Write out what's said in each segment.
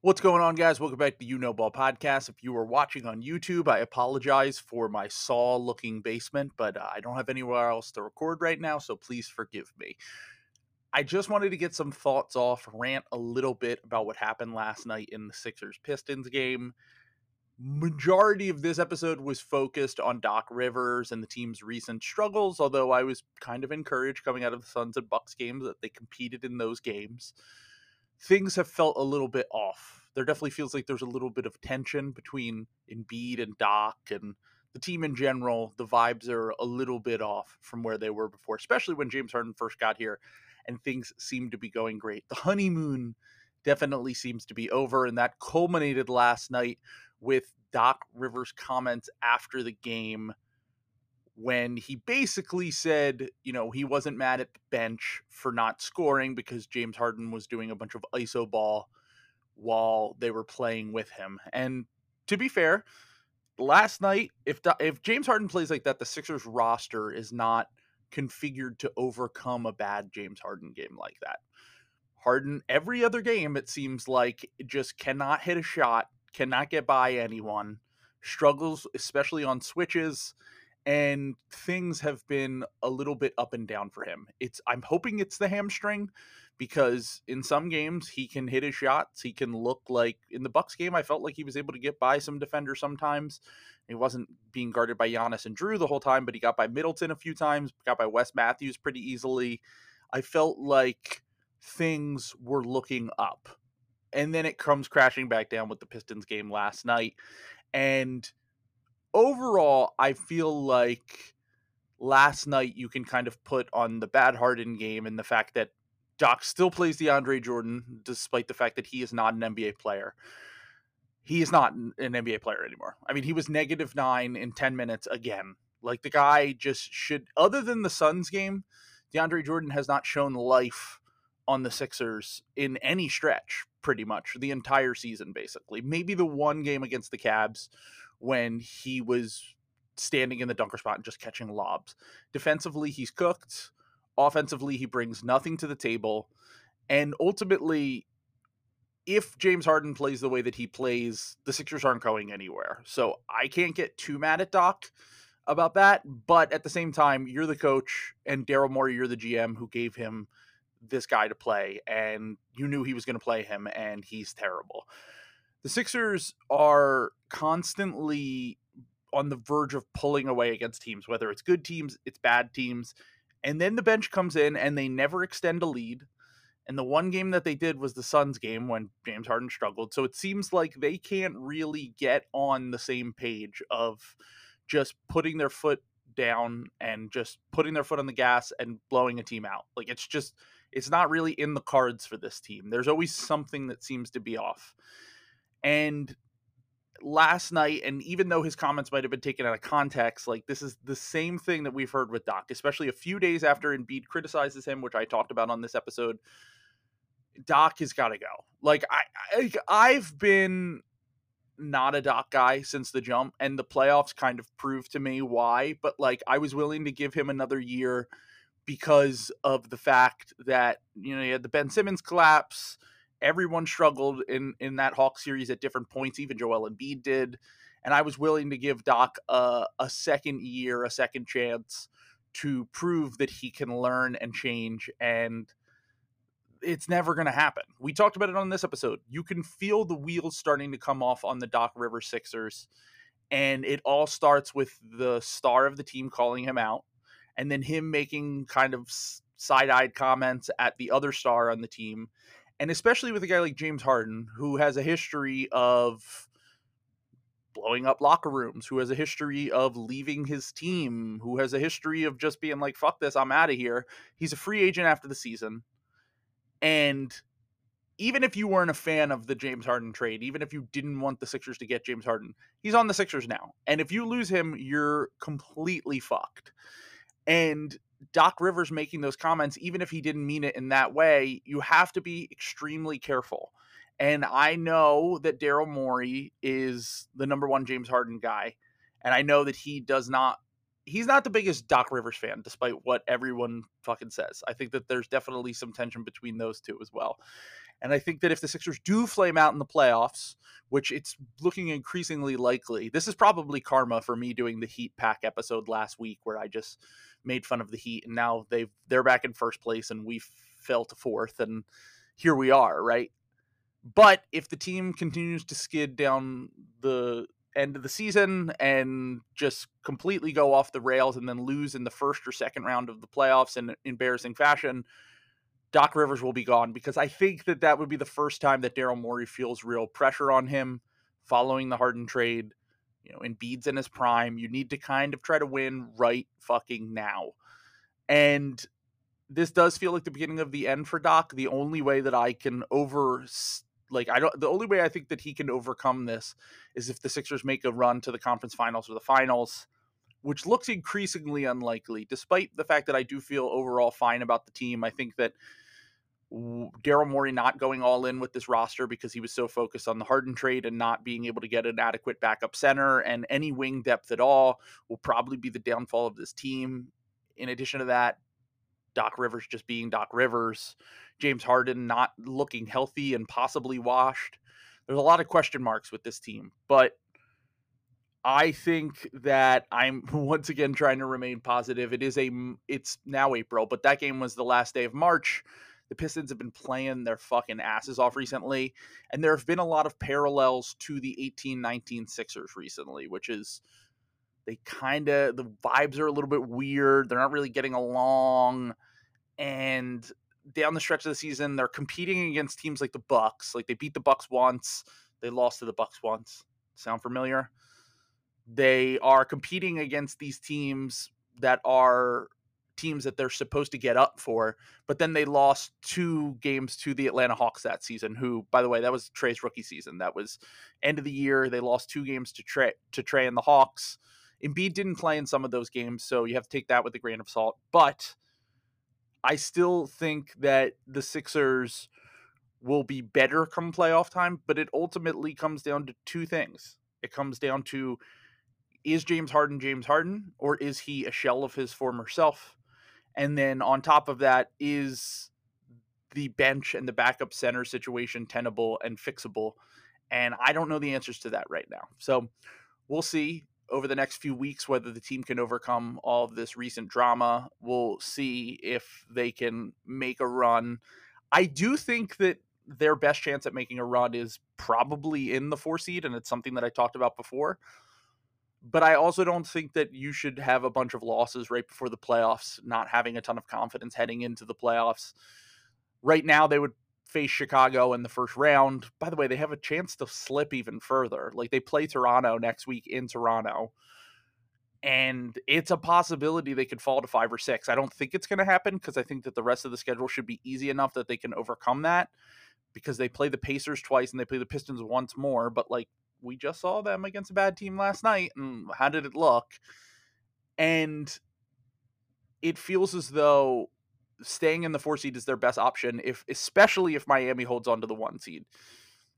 What's going on, guys? Welcome back to the You Know Ball Podcast. If you are watching on YouTube, I apologize for my saw looking basement, but uh, I don't have anywhere else to record right now, so please forgive me. I just wanted to get some thoughts off, rant a little bit about what happened last night in the Sixers Pistons game. Majority of this episode was focused on Doc Rivers and the team's recent struggles, although I was kind of encouraged coming out of the Suns and Bucks games that they competed in those games things have felt a little bit off. There definitely feels like there's a little bit of tension between Embiid and Doc and the team in general. The vibes are a little bit off from where they were before, especially when James Harden first got here and things seemed to be going great. The honeymoon definitely seems to be over, and that culminated last night with Doc Rivers' comments after the game when he basically said, you know, he wasn't mad at the bench for not scoring because James Harden was doing a bunch of iso ball while they were playing with him. And to be fair, last night, if if James Harden plays like that, the Sixers roster is not configured to overcome a bad James Harden game like that. Harden every other game it seems like just cannot hit a shot, cannot get by anyone, struggles especially on switches and things have been a little bit up and down for him. It's I'm hoping it's the hamstring because in some games he can hit his shots. He can look like in the Bucks game I felt like he was able to get by some defenders sometimes. He wasn't being guarded by Giannis and Jrue the whole time, but he got by Middleton a few times, got by Wes Matthews pretty easily. I felt like things were looking up. And then it comes crashing back down with the Pistons game last night. And overall, I feel like last night you can kind of put on the bad Harden game and the fact that Doc still plays DeAndre Jordan, despite the fact that he is not an NBA player. He is not an NBA player anymore. I mean, he was negative nine in 10 minutes again. Like the guy just should, other than the Suns game, DeAndre Jordan has not shown life on the Sixers in any stretch, pretty much the entire season, basically. Maybe the one game against the Cavs when he was standing in the dunker spot and just catching lobs. Defensively, he's cooked. Offensively, he brings nothing to the table. And ultimately, if James Harden plays the way that he plays, the Sixers aren't going anywhere. So I can't get too mad at Doc about that. But at the same time, you're the coach, and Daryl Morey, you're the GM who gave him this guy to play, and you knew he was going to play him, and he's terrible the Sixers are constantly on the verge of pulling away against teams, whether it's good teams, it's bad teams. And then the bench comes in and they never extend a lead. And the one game that they did was the Suns game when James Harden struggled. So it seems like they can't really get on the same page of just putting their foot down and just putting their foot on the gas and blowing a team out. Like it's just, it's not really in the cards for this team. There's always something that seems to be off. And last night, and even though his comments might have been taken out of context, like this is the same thing that we've heard with Doc, especially a few days after Embiid criticizes him, which I talked about on this episode. Doc has got to go. Like I, I, I've been not a Doc guy since the jump, and the playoffs kind of proved to me why. But like, I was willing to give him another year because of the fact that you know he had the Ben Simmons collapse everyone struggled in in that Hawk series at different points. Even Joel and Embiid did, and I was willing to give Doc a, a second year, a second chance to prove that he can learn and change. And it's never going to happen. We talked about it on this episode. You can feel the wheels starting to come off on the Doc River Sixers, and it all starts with the star of the team calling him out, and then him making kind of side-eyed comments at the other star on the team and especially with a guy like James Harden, who has a history of blowing up locker rooms, who has a history of leaving his team, who has a history of just being like, fuck this, I'm out of here. He's a free agent after the season. And even if you weren't a fan of the James Harden trade, even if you didn't want the Sixers to get James Harden, he's on the Sixers now. And if you lose him, you're completely fucked. And Doc Rivers making those comments, even if he didn't mean it in that way, you have to be extremely careful. And I know that Daryl Morey is the number one James Harden guy. And I know that he does not, he's not the biggest Doc Rivers fan, despite what everyone fucking says. I think that there's definitely some tension between those two as well. And I think that if the Sixers do flame out in the playoffs, which it's looking increasingly likely, this is probably karma for me doing the Heat Pack episode last week where I just made fun of the Heat and now they've they're back in first place and we fell to fourth and here we are, right? But if the team continues to skid down the end of the season and just completely go off the rails and then lose in the first or second round of the playoffs in embarrassing fashion, Doc Rivers will be gone because I think that that would be the first time that Daryl Morey feels real pressure on him following the Harden trade. You know, Embiid's in his prime. You need to kind of try to win right fucking now. And this does feel like the beginning of the end for Doc. The only way that I can over like I don't the only way I think that he can overcome this is if the Sixers make a run to the conference finals or the finals, which looks increasingly unlikely despite the fact that I do feel overall fine about the team. I think that Daryl Morey not going all in with this roster because he was so focused on the Harden trade and not being able to get an adequate backup center and any wing depth at all will probably be the downfall of this team. In addition to that, Doc Rivers just being Doc Rivers, James Harden not looking healthy and possibly washed. There's a lot of question marks with this team, but I think that I'm once again trying to remain positive. It is a it's now April, but that game was the last day of March. The Pistons have been playing their fucking asses off recently, and there have been a lot of parallels to the 18-19 Sixers recently, which is they kind of the vibes are a little bit weird. They're not really getting along and down the stretch of the season, they're competing against teams like the Bucks. Like they beat the Bucks once, they lost to the Bucks once. Sound familiar? They are competing against these teams that are teams that they're supposed to get up for, but then they lost two games to the Atlanta Hawks that season. Who, by the way, that was Trae's rookie season. That was end of the year. They lost two games to Trey to Trae and the Hawks. Embiid didn't play in some of those games, so you have to take that with a grain of salt. But I still think that the Sixers will be better come playoff time, but it ultimately comes down to two things. It comes down to is James Harden James Harden or is he a shell of his former self? And then on top of that is the bench and the backup center situation tenable and fixable? And I don't know the answers to that right now. So we'll see over the next few weeks whether the team can overcome all of this recent drama. We'll see if they can make a run. I do think that their best chance at making a run is probably in the four seed, and it's something that I talked about before. But I also don't think that you should have a bunch of losses right before the playoffs, not having a ton of confidence heading into the playoffs. Right now, they would face Chicago in the first round. By the way, they have a chance to slip even further. Like they play Toronto next week in Toronto. And it's a possibility they could fall to five or six. I don't think it's going to happen because I think that the rest of the schedule should be easy enough that they can overcome that because they play the Pacers twice and they play the Pistons once more. But like we just saw them against a bad team last night. And how did it look? And it feels as though staying in the four seed is their best option if especially if Miami holds on to the one seed.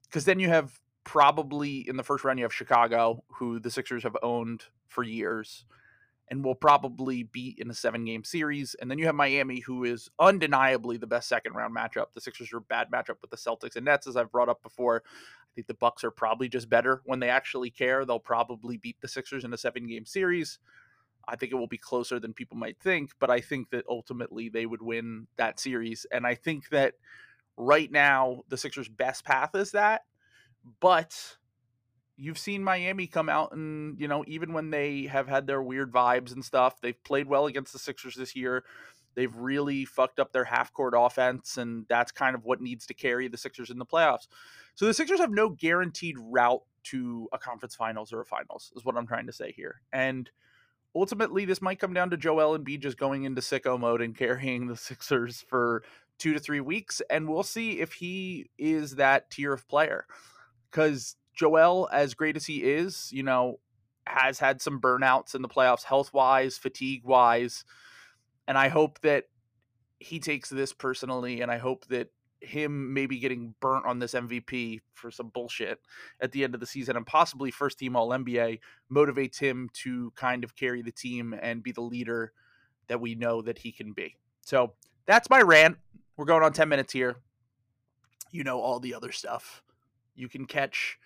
Because then you have probably in the first round you have Chicago, who the Sixers have owned for years and will probably beat in a seven game series. And then you have Miami, who is undeniably the best second round matchup. The Sixers are a bad matchup with the Celtics and Nets, as I've brought up before. I think the Bucks are probably just better when they actually care. They'll probably beat the Sixers in a seven game series. I think it will be closer than people might think, but I think that ultimately they would win that series. And I think that right now the Sixers' best path is that. But you've seen Miami come out and, you know, even when they have had their weird vibes and stuff, they've played well against the Sixers this year. They've really fucked up their half court offense, and that's kind of what needs to carry the Sixers in the playoffs. So the Sixers have no guaranteed route to a conference finals or a finals, is what I'm trying to say here. And ultimately this might come down to Joel Embiid just going into sicko mode and carrying the Sixers for two to three weeks, and we'll see if he is that tier of player. Because Joel, as great as he is, you know, has had some burnouts in the playoffs, health wise, fatigue wise, and I hope that he takes this personally, and I hope that him maybe getting burnt on this MVP for some bullshit at the end of the season and possibly first team All NBA motivates him to kind of carry the team and be the leader that we know that he can be. So that's my rant. We're going on 10 minutes here. you know, all the other stuff. You can catch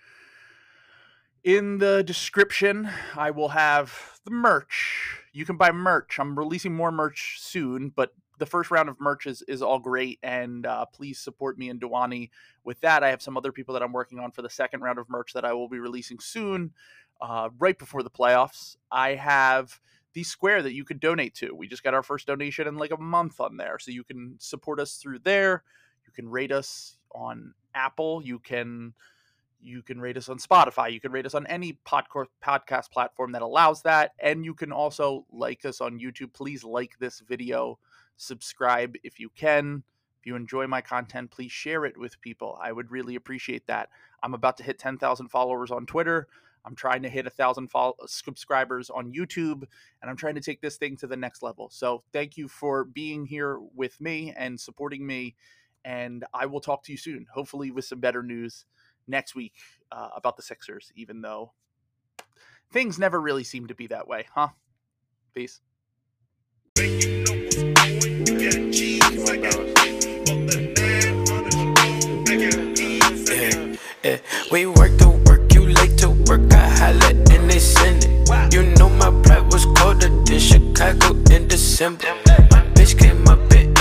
in the description, I will have the merch. You can buy merch. I'm releasing more merch soon, but the first round of merch is, is all great. And uh, please support me and Dewani with that. I have some other people that I'm working on for the second round of merch that I will be releasing soon, uh, right before the playoffs. I have the square that you could donate to. We just got our first donation in like a month on there. So you can support us through there. You can rate us on Apple. You can you can rate us on Spotify. You can rate us on any podcast platform that allows that. And you can also like us on YouTube. Please like this video, subscribe if you can. If you enjoy my content, please share it with people. I would really appreciate that. I'm about to hit 10,000 followers on Twitter. I'm trying to hit a thousand follow- uh, subscribers on YouTube, and I'm trying to take this thing to the next level. So, thank you for being here with me and supporting me. And I will talk to you soon, hopefully, with some better news next week uh, about the Sixers, even though things never really seem to be that way, huh? Peace. We work to work, you late to work, I holla and they send it. You know my pride was colder than Chicago in December. My bitch came up in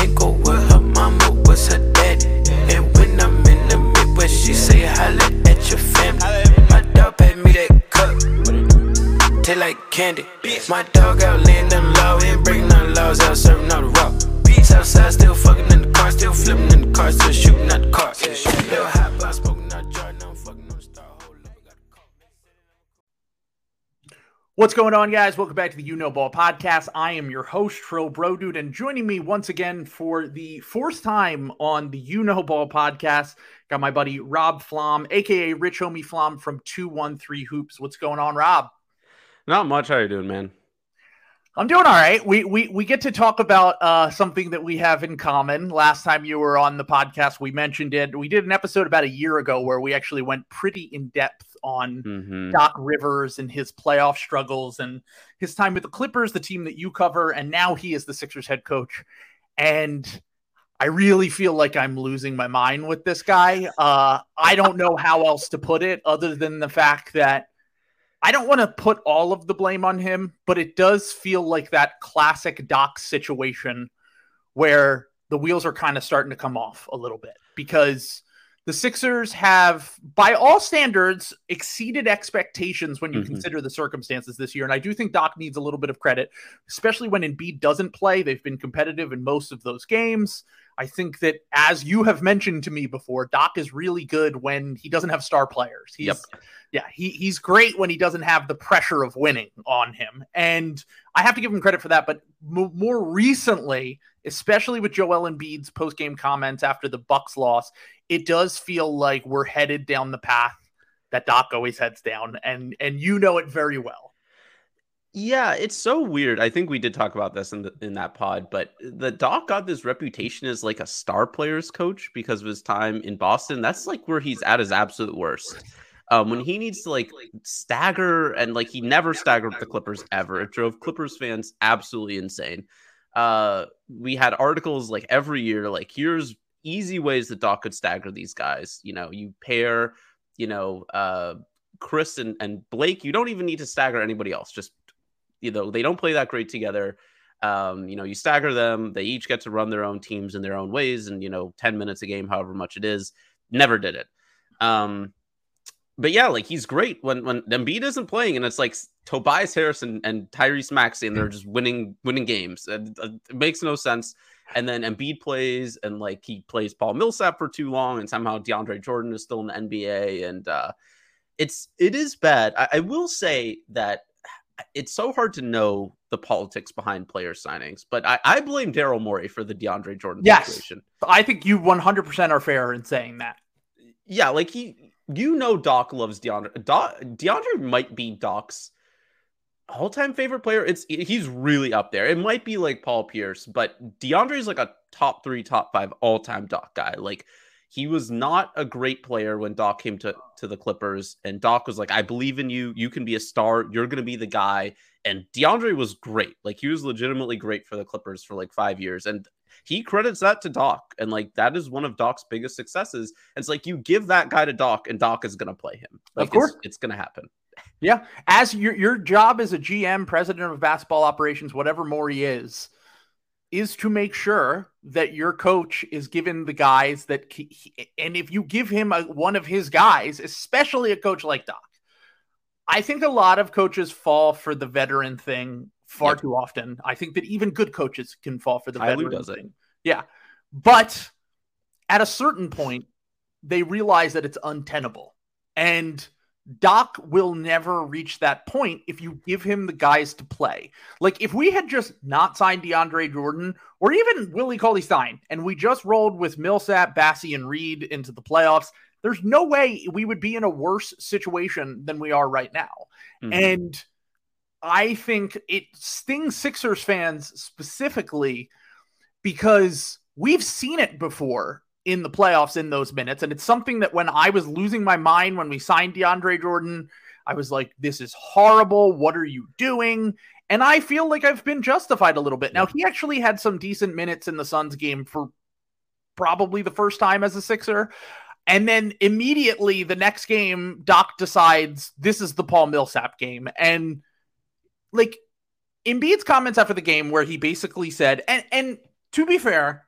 with her mama was her daddy. And when I'm in the Midwest, she say holla at your family. My dog paid me that cup, taste like candy. My dog out them law, ain't breaking no laws, out serving all the rock. Southside still fucking in the car, still flipping in the car, still shooting at the car. Still hot, but What's going on, guys? Welcome back to the You Know Ball podcast. I am your host, Trill Bro Dude, and joining me once again for the fourth time on the You Know Ball podcast, got my buddy Rob Flom, aka Rich Homie Flom from 213 Hoops. What's going on, Rob? Not much. How you doing, man? I'm doing all right. We we we get to talk about uh, something that we have in common. Last time you were on the podcast, we mentioned it. We did an episode about a year ago where we actually went pretty in depth on Mm-hmm. Doc Rivers and his playoff struggles and his time with the Clippers, the team that you cover, and now he is the Sixers head coach. And I really feel like I'm losing my mind with this guy. Uh, I don't know how else to put it other than the fact that I don't want to put all of the blame on him, but it does feel like that classic Doc situation where the wheels are kind of starting to come off a little bit because the Sixers have, by all standards, exceeded expectations when you Mhm. consider the circumstances this year. And I do think Doc needs a little bit of credit, especially when Embiid doesn't play. They've been competitive in most of those games. I think that, as you have mentioned to me before, Doc is really good when he doesn't have star players. He's, Yep. yeah, he, he's great when he doesn't have the pressure of winning on him. And I have to give him credit for that. But mo more recently, especially with Joel Embiid's post game comments after the Bucks loss, it does feel like we're headed down the path that Doc always heads down, and and you know it very well. Yeah, it's so weird. I think we did talk about this in the, in that pod, but the Doc got this reputation as like a star players coach because of his time in Boston. That's like where he's at his absolute worst. Um, when he needs to like stagger and like he never staggered the Clippers ever. It drove Clippers fans absolutely insane. Uh, we had articles like every year, like here's easy ways that Doc could stagger these guys. You know, you pair, you know, uh, Chris and, and Blake. You don't even need to stagger anybody else. Just you know, they don't play that great together. Um, you know, you stagger them. They each get to run their own teams in their own ways, and you know, ten minutes a game, however much it is. Never did it. Um, but yeah, like he's great when when Embiid isn't playing, and it's like Tobias Harris and, and Tyrese Maxey, and they're just winning winning games. And uh, it makes no sense. And then Embiid plays, and like he plays Paul Millsap for too long, and somehow DeAndre Jordan is still in the NBA, and uh, it's it is bad. I, I will say that it's so hard to know the politics behind player signings, but I, I blame Daryl Morey for the DeAndre Jordan Yes. situation. I think you 100% are fair in saying that. Yeah, like he, you know, Doc loves DeAndre. Doc, DeAndre might be Doc's all-time favorite player. It's he's really up there. It might be like Paul Pierce, but DeAndre is like a top three, top five all-time Doc guy. Like he was not a great player when Doc came to oh. to the Clippers, and Doc was like, "I believe in you. You can be a star. You're going to be the guy." And DeAndre was great. Like he was legitimately great for the Clippers for like five years. And he credits that to Doc, and like that is one of Doc's biggest successes. It's like you give that guy to Doc, and Doc is gonna play him. Like, of course, it's, it's gonna happen. Yeah, as your your job as a GM, president of basketball operations, whatever Morey he is, is to make sure that your coach is given the guys that, he, and if you give him a, one of his guys, especially a coach like Doc, I think a lot of coaches fall for the veteran thing far yep. too often. I think that even good coaches can fall for the Ty veteran does thing. It. Yeah, but at a certain point, they realize that it's untenable, and Doc will never reach that point if you give him the guys to play. Like if we had just not signed DeAndre Jordan or even Willie Cauley Stein, and we just rolled with Millsap, Bassey, and Reed into the playoffs, there's no way we would be in a worse situation than we are right now. Mm-hmm. And I think it stings Sixers fans specifically because we've seen it before in the playoffs in those minutes. And it's something that when I was losing my mind when we signed DeAndre Jordan, I was like, this is horrible. What are you doing? And I feel like I've been justified a little bit. Now, he actually had some decent minutes in the Suns game for probably the first time as a Sixer. And then immediately the next game, Doc decides this is the Paul Millsap game. And like Embiid's comments after the game, where he basically said, and and to be fair,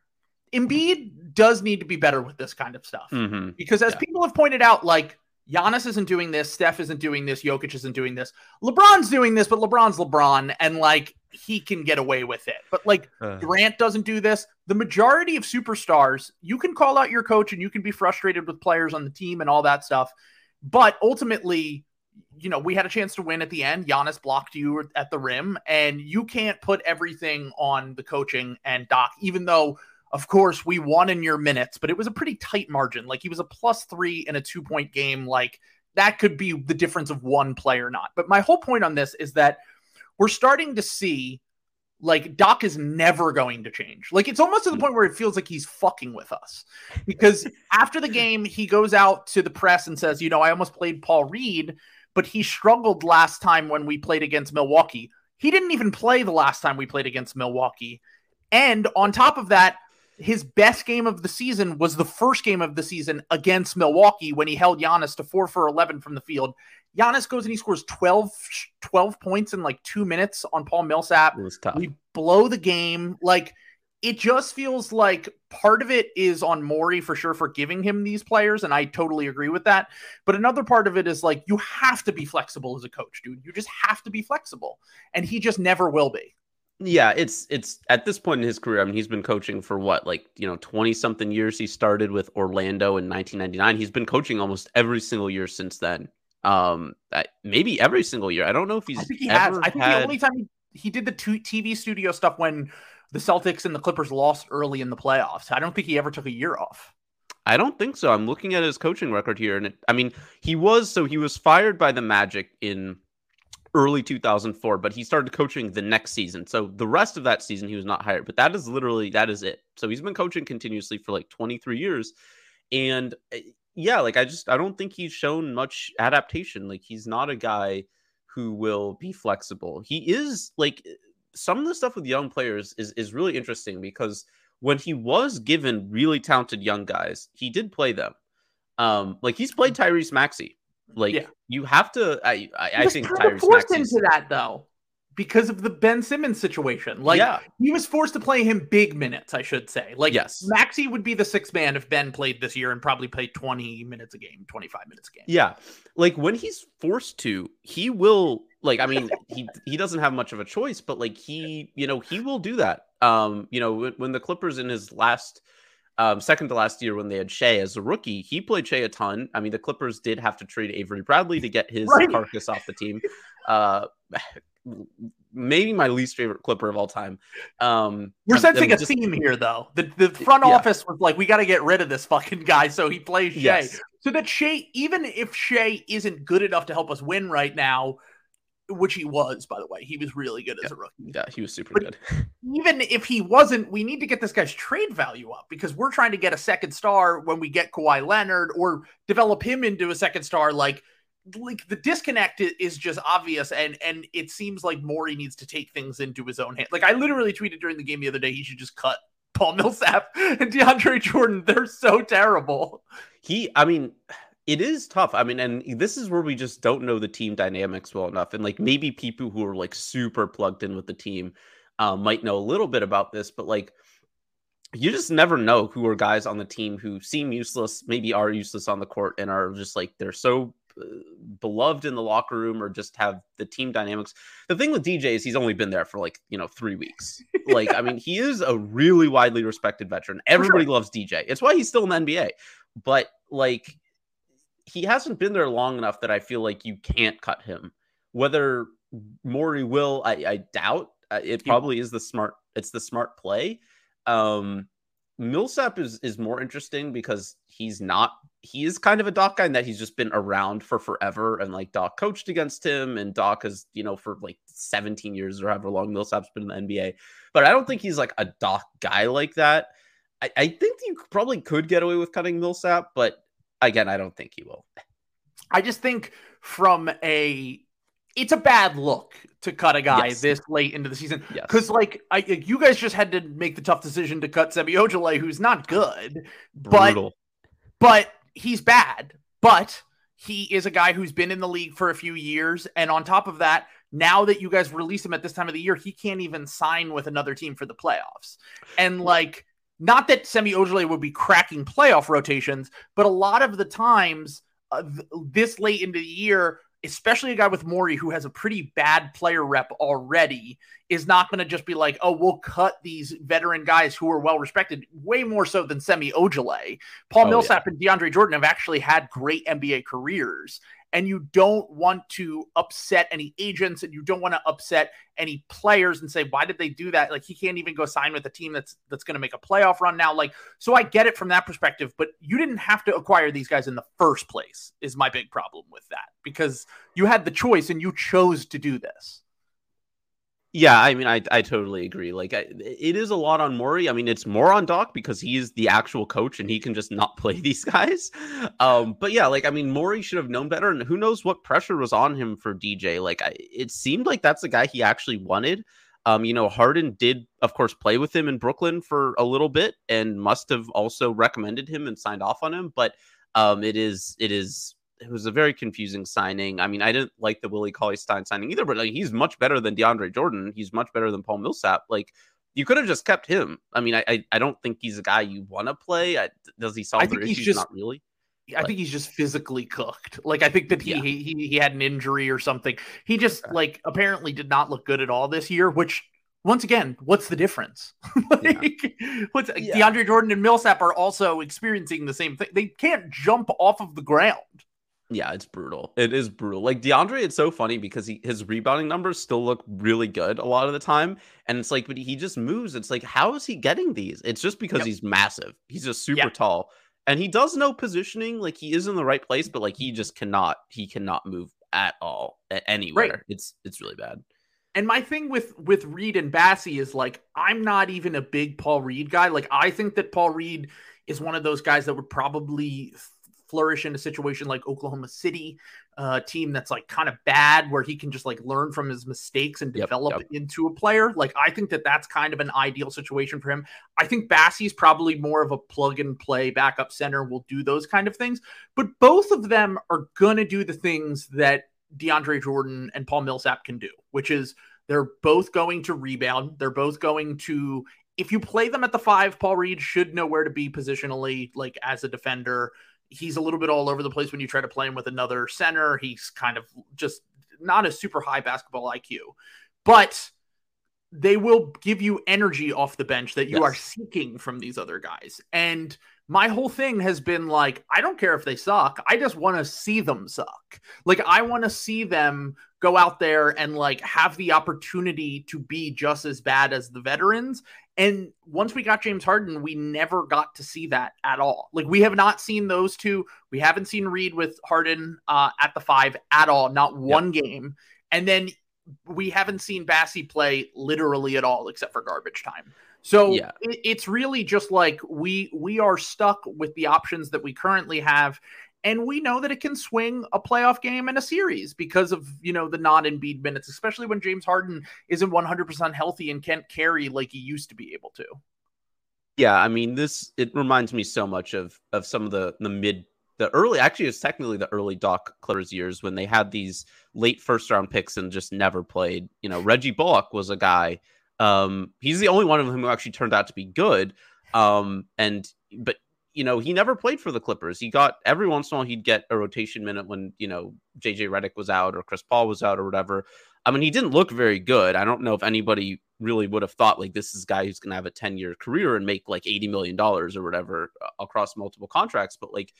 Embiid does need to be better with this kind of stuff. Mm-hmm. Because as yeah. people have pointed out, like Giannis isn't doing this, Steph isn't doing this, Jokic isn't doing this. LeBron's doing this, but LeBron's LeBron, and like he can get away with it. But like uh. Durant doesn't do this. The majority of superstars, you can call out your coach and you can be frustrated with players on the team and all that stuff. But ultimately, you know, we had a chance to win at the end. Giannis blocked you at the rim, and you can't put everything on the coaching and Doc, even though of course, we won in your minutes, but it was a pretty tight margin. Like he was a plus three in a two point game. Like that could be the difference of one player, or not. But my whole point on this is that we're starting to see like Doc is never going to change. Like it's almost to the hmm. point where it feels like he's fucking with us. Because after the game, he goes out to the press and says, you know, I almost played Paul Reed, but he struggled last time when we played against Milwaukee. He didn't even play the last time we played against Milwaukee. And on top of that, his best game of the season was the first game of the season against Milwaukee when he held Giannis to four for 11 from the field. Giannis goes and he scores 12, 12 points in like two minutes on Paul Millsap. It was tough. We blow the game. Like, it just feels like part of it is on Morey for sure for giving him these players, and I totally agree with that. But another part of it is like you have to be flexible as a coach, dude. You just have to be flexible, and he just never will be yeah, it's it's at this point in his career. I mean, he's been coaching for what, like you know, twenty something years. He started with Orlando in 1999. He's been coaching almost every single year since then. Um, maybe every single year. I don't know if he's. I think he has. I think had... the only time he, he did the TV studio stuff when the Celtics and the Clippers lost early in the playoffs. I don't think he ever took a year off. I don't think so. I'm looking at his coaching record here, and it, I mean, he was so he was fired by the Magic in early 2004, but he started coaching the next season. So the rest of that season, he was not hired. But that is literally that is it. So he's been coaching continuously for like 23 years, and eh, yeah, like I just I don't think he's shown much adaptation. Like he's not a guy who will be flexible. He is like eh, some of the stuff with young players is is really interesting because when he was given really talented young guys, he did play them. Um, like he's played Tyrese Maxey like yeah. you have to. I I, I think Tyrese forced into that though because of the Ben Simmons situation. Like yeah. he was forced to play him big minutes, I should say. Like yes. Maxey would be the sixth man if Ben played this year and probably played 20 minutes a game, 25 minutes a game. Yeah. Like when he's forced to, he will like I mean, he he doesn't have much of a choice, but like he, you know, he will do that. Um, you know, when, when the Clippers in his last um, second to last year when they had Shai as a rookie, he played Shai a ton. I mean, the Clippers did have to trade Avery Bradley to get his right. carcass off the team. Uh, maybe my least favorite Clipper of all time. Um, We're sensing a just, theme here, though. The the front yeah. office was like, we got to get rid of this fucking guy, so he plays Shai. Yes. So that Shai, even if Shai isn't good enough to help us win right now, which he was, by the way. He was really good yeah. as a rookie. Yeah, he was super but good. even if he wasn't, we need to get this guy's trade value up because we're trying to get a second star when we get Kawhi Leonard or develop him into a second star. Like, like the disconnect is just obvious, and and it seems like Morey needs to take things into his own hand. Like I literally tweeted during the game the other day, he should just cut Paul Millsap and DeAndre Jordan. They're so terrible. He, I mean, it is tough. I mean, and this is where we just don't know the team dynamics well enough. And like maybe people who are like super plugged in with the team uh, might know a little bit about this, but like you just never know who are guys on the team who seem useless, maybe are useless on the court, and are just like they're so uh, beloved in the locker room or just have the team dynamics. The thing with DJ is he's only been there for like, you know, three weeks. Like, I mean, he is a really widely respected veteran. Everybody sure. loves DJ. It's why he's still in the NBA. But like, he hasn't been there long enough that I feel like you can't cut him. Whether Morey will, I, I doubt. Uh, it probably is the smart. It's the smart play. Um, Millsap is is more interesting because he's not he is kind of a Doc guy in that he's just been around for forever and like Doc coached against him and Doc has, you know, for like 17 years or however long Millsap's been in the NBA. But I don't think he's like a Doc guy like that. I, I think you probably could get away with cutting Millsap, but again, I don't think he will. I just think from a it's a bad look to cut a guy yes. this late into the season because, yes. like, I you guys just had to make the tough decision to cut Semi Ojeleye, who's not good, Brutal. but but he's bad. But he is a guy who's been in the league for a few years, and on top of that, now that you guys release him at this time of the year, he can't even sign with another team for the playoffs. And like, not that Semi Ojeleye would be cracking playoff rotations, but a lot of the times uh, th- this late into the year especially a guy with Morey who has a pretty bad player rep already, is not going to just be like, oh, we'll cut these veteran guys who are well respected, way more so than Semi Ojeleye. Paul oh, Millsap yeah. and DeAndre Jordan have actually had great NBA careers and you don't want to upset any agents and you don't want to upset any players and say why did they do that? Like he can't even go sign with a team that's that's going to make a playoff run now. Like so i get it from that perspective but you didn't have to acquire these guys in the first place is my big problem with that because you had the choice and you chose to do this yeah, I mean, I I totally agree. Like, I, it is a lot on Morey. I mean, it's more on Doc because he is the actual coach and he can just not play these guys. Um, but yeah, like, I mean, Morey should have known better, and who knows what pressure was on him for DJ. Like, I, it seemed like that's the guy he actually wanted. Um, you know, Harden did, of course, play with him in Brooklyn for a little bit, and must have also recommended him and signed off on him. But um, it is it is it was a very confusing signing. I mean, I didn't like the Willie Cauley Stein signing either, but like he's much better than DeAndre Jordan. He's much better than Paul Millsap. Like you could have just kept him. I mean, I I, I don't think he's a guy you want to play. I, does he solve I their issues? Just, Not really. I think he's just physically cooked. Like I think that he, yeah. he he he had an injury or something. He just like apparently did not look good at all this year, which once again, what's the difference? like, yeah. what's yeah. DeAndre Jordan and Millsap are also experiencing the same thing. They can't jump off of the ground. Yeah, it's brutal. It is brutal. Like DeAndre, it's so funny because he, his rebounding numbers still look really good a lot of the time. And it's like, but he just moves. It's like, how is he getting these? It's just because yep. he's massive. He's just super yep. tall. And he does know positioning. Like he is in the right place, but like he just cannot, he cannot move at all at anywhere. Right. It's it's really bad. And my thing with with Reed and Bassey is like, I'm not even a big Paul Reed guy. Like, I think that Paul Reed is one of those guys that would probably flourish in a situation like Oklahoma City, a uh, team that's like kind of bad, where he can just like learn from his mistakes and develop yep, yep. into a player. Like I think that that's kind of an ideal situation for him. I think Bassey's probably more of a plug and play backup center, will do those kind of things. But both of them are gonna do the things that DeAndre Jordan and Paul Millsap can do, which is they're both going to rebound. They're both going to if you play them at the five, Paul Reed should know where to be positionally, like as a defender he's a little bit all over the place when you try to play him with another center. He's kind of just not a super high basketball IQ, but they will give you energy off the bench that you yes. are seeking from these other guys. And my whole thing has been like, I don't care if they suck. I just want to see them suck. Like, I want to see them go out there and like have the opportunity to be just as bad as the veterans and once we got James Harden, we never got to see that at all. Like we have not seen those two. We haven't seen Reed with Harden uh, at the five at all, not one yep. game. And then we haven't seen Bassey play literally at all, except for garbage time. So yeah. it, it's really just like we we are stuck with the options that we currently have, and we know that it can swing a playoff game and a series because of, you know, the non Embiid minutes, especially when James Harden isn't 100% healthy and can't carry like he used to be able to. Yeah, I mean this it reminds me so much of of some of the the mid the early actually it's technically the early Doc Clippers years when they had these late first round picks and just never played. You know, Reggie Bullock was a guy. Um, he's the only one of them who actually turned out to be good. Um, and but you know, he never played for the Clippers. He got every once in a while he'd get a rotation minute when, you know, JJ Redick was out or Chris Paul was out or whatever. I mean, he didn't look very good. I don't know if anybody really would have thought like this is a guy who's going to have a 10 year career and make like $80 million or whatever uh, across multiple contracts. But like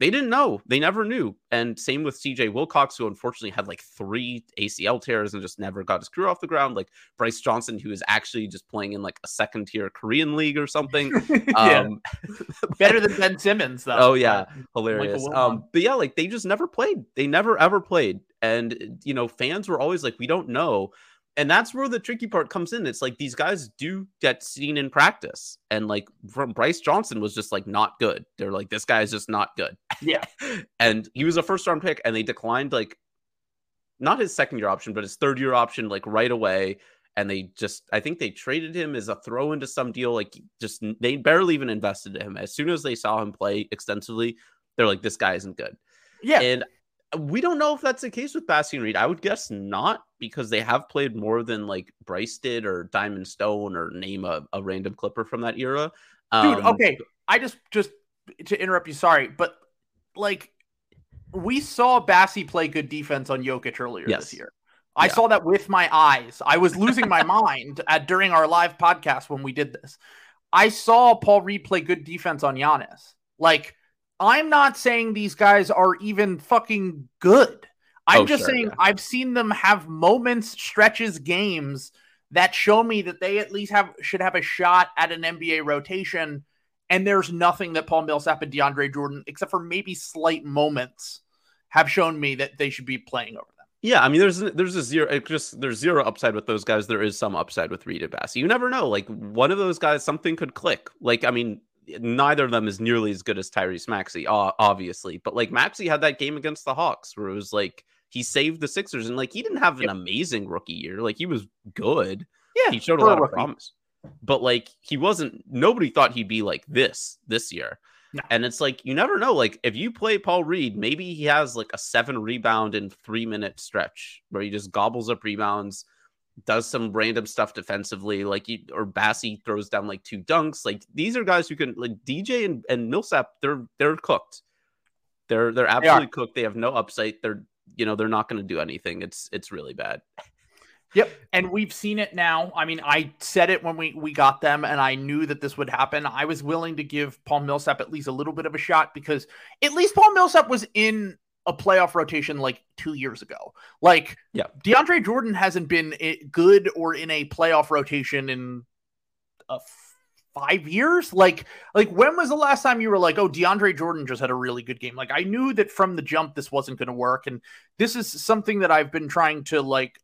they didn't know. They never knew. And same with CJ Wilcox, who unfortunately had like three ACL tears and just never got his career off the ground. Like Brice Johnson, who is actually just playing in like a second tier Korean league or something. yeah. Um, Better than Ben Simmons, though. Oh, yeah. Hilarious. Um, but yeah, like they just never played. They never ever played. And, you know, fans were always like, we don't know and that's where the tricky part comes in. It's like these guys do get seen in practice, and like from Brice Johnson was just like not good. They're like, this guy is just not good. Yeah, and he was a first round pick, and they declined like not his second year option, but his third year option like right away. And they just, I think they traded him as a throw into some deal. Like, just they barely even invested in him. As soon as they saw him play extensively, they're like, this guy isn't good. Yeah. And we don't know if that's the case with Bassey Reed. I would guess not because they have played more than like Brice did or Diamond Stone or name a, a random Clipper from that era. Um, Dude, okay. I just just to interrupt you, sorry, but like we saw Bassey play good defense on Jokic earlier yes. this year. I yeah. saw that with my eyes. I was losing my mind at during our live podcast when we did this. I saw Paul Reed play good defense on Giannis. Like I'm not saying these guys are even fucking good. I'm oh, just sure, saying yeah. I've seen them have moments, stretches, games that show me that they at least have should have a shot at an NBA rotation. And there's nothing that Paul Millsap and DeAndre Jordan, except for maybe slight moments, have shown me that they should be playing over them. Yeah, I mean, there's there's a zero, just there's zero upside with those guys. There is some upside with Reed Bass. You never know. Like one of those guys, something could click. Like I mean, neither of them is nearly as good as Tyrese Maxey, obviously. But like Maxey had that game against the Hawks where it was like he saved the Sixers and like he didn't have an yep. amazing rookie year. Like he was good. Yeah, he showed a lot of promise. But like he wasn't. Nobody thought he'd be like this this year. No. And it's like you never know. Like if you play Paul Reed, maybe he has like a seven rebound in three minute stretch where he just gobbles up rebounds does some random stuff defensively, like he, or Bassey throws down like two dunks. Like these are guys who can like DJ and, and Millsap, they're they're cooked. They're they're absolutely they cooked. They have no upside. They're you know they're not going to do anything. It's it's really bad. Yep, and we've seen it now. I mean, I said it when we we got them, and I knew that this would happen. I was willing to give Paul Millsap at least a little bit of a shot because at least Paul Millsap was in a playoff rotation like two years ago. Like, yeah, DeAndre Jordan hasn't been good or in a playoff rotation in uh, a five years. Like, like when was the last time you were like, oh, DeAndre Jordan just had a really good game? Like, I knew that from the jump this wasn't going to work, and this is something that I've been trying to like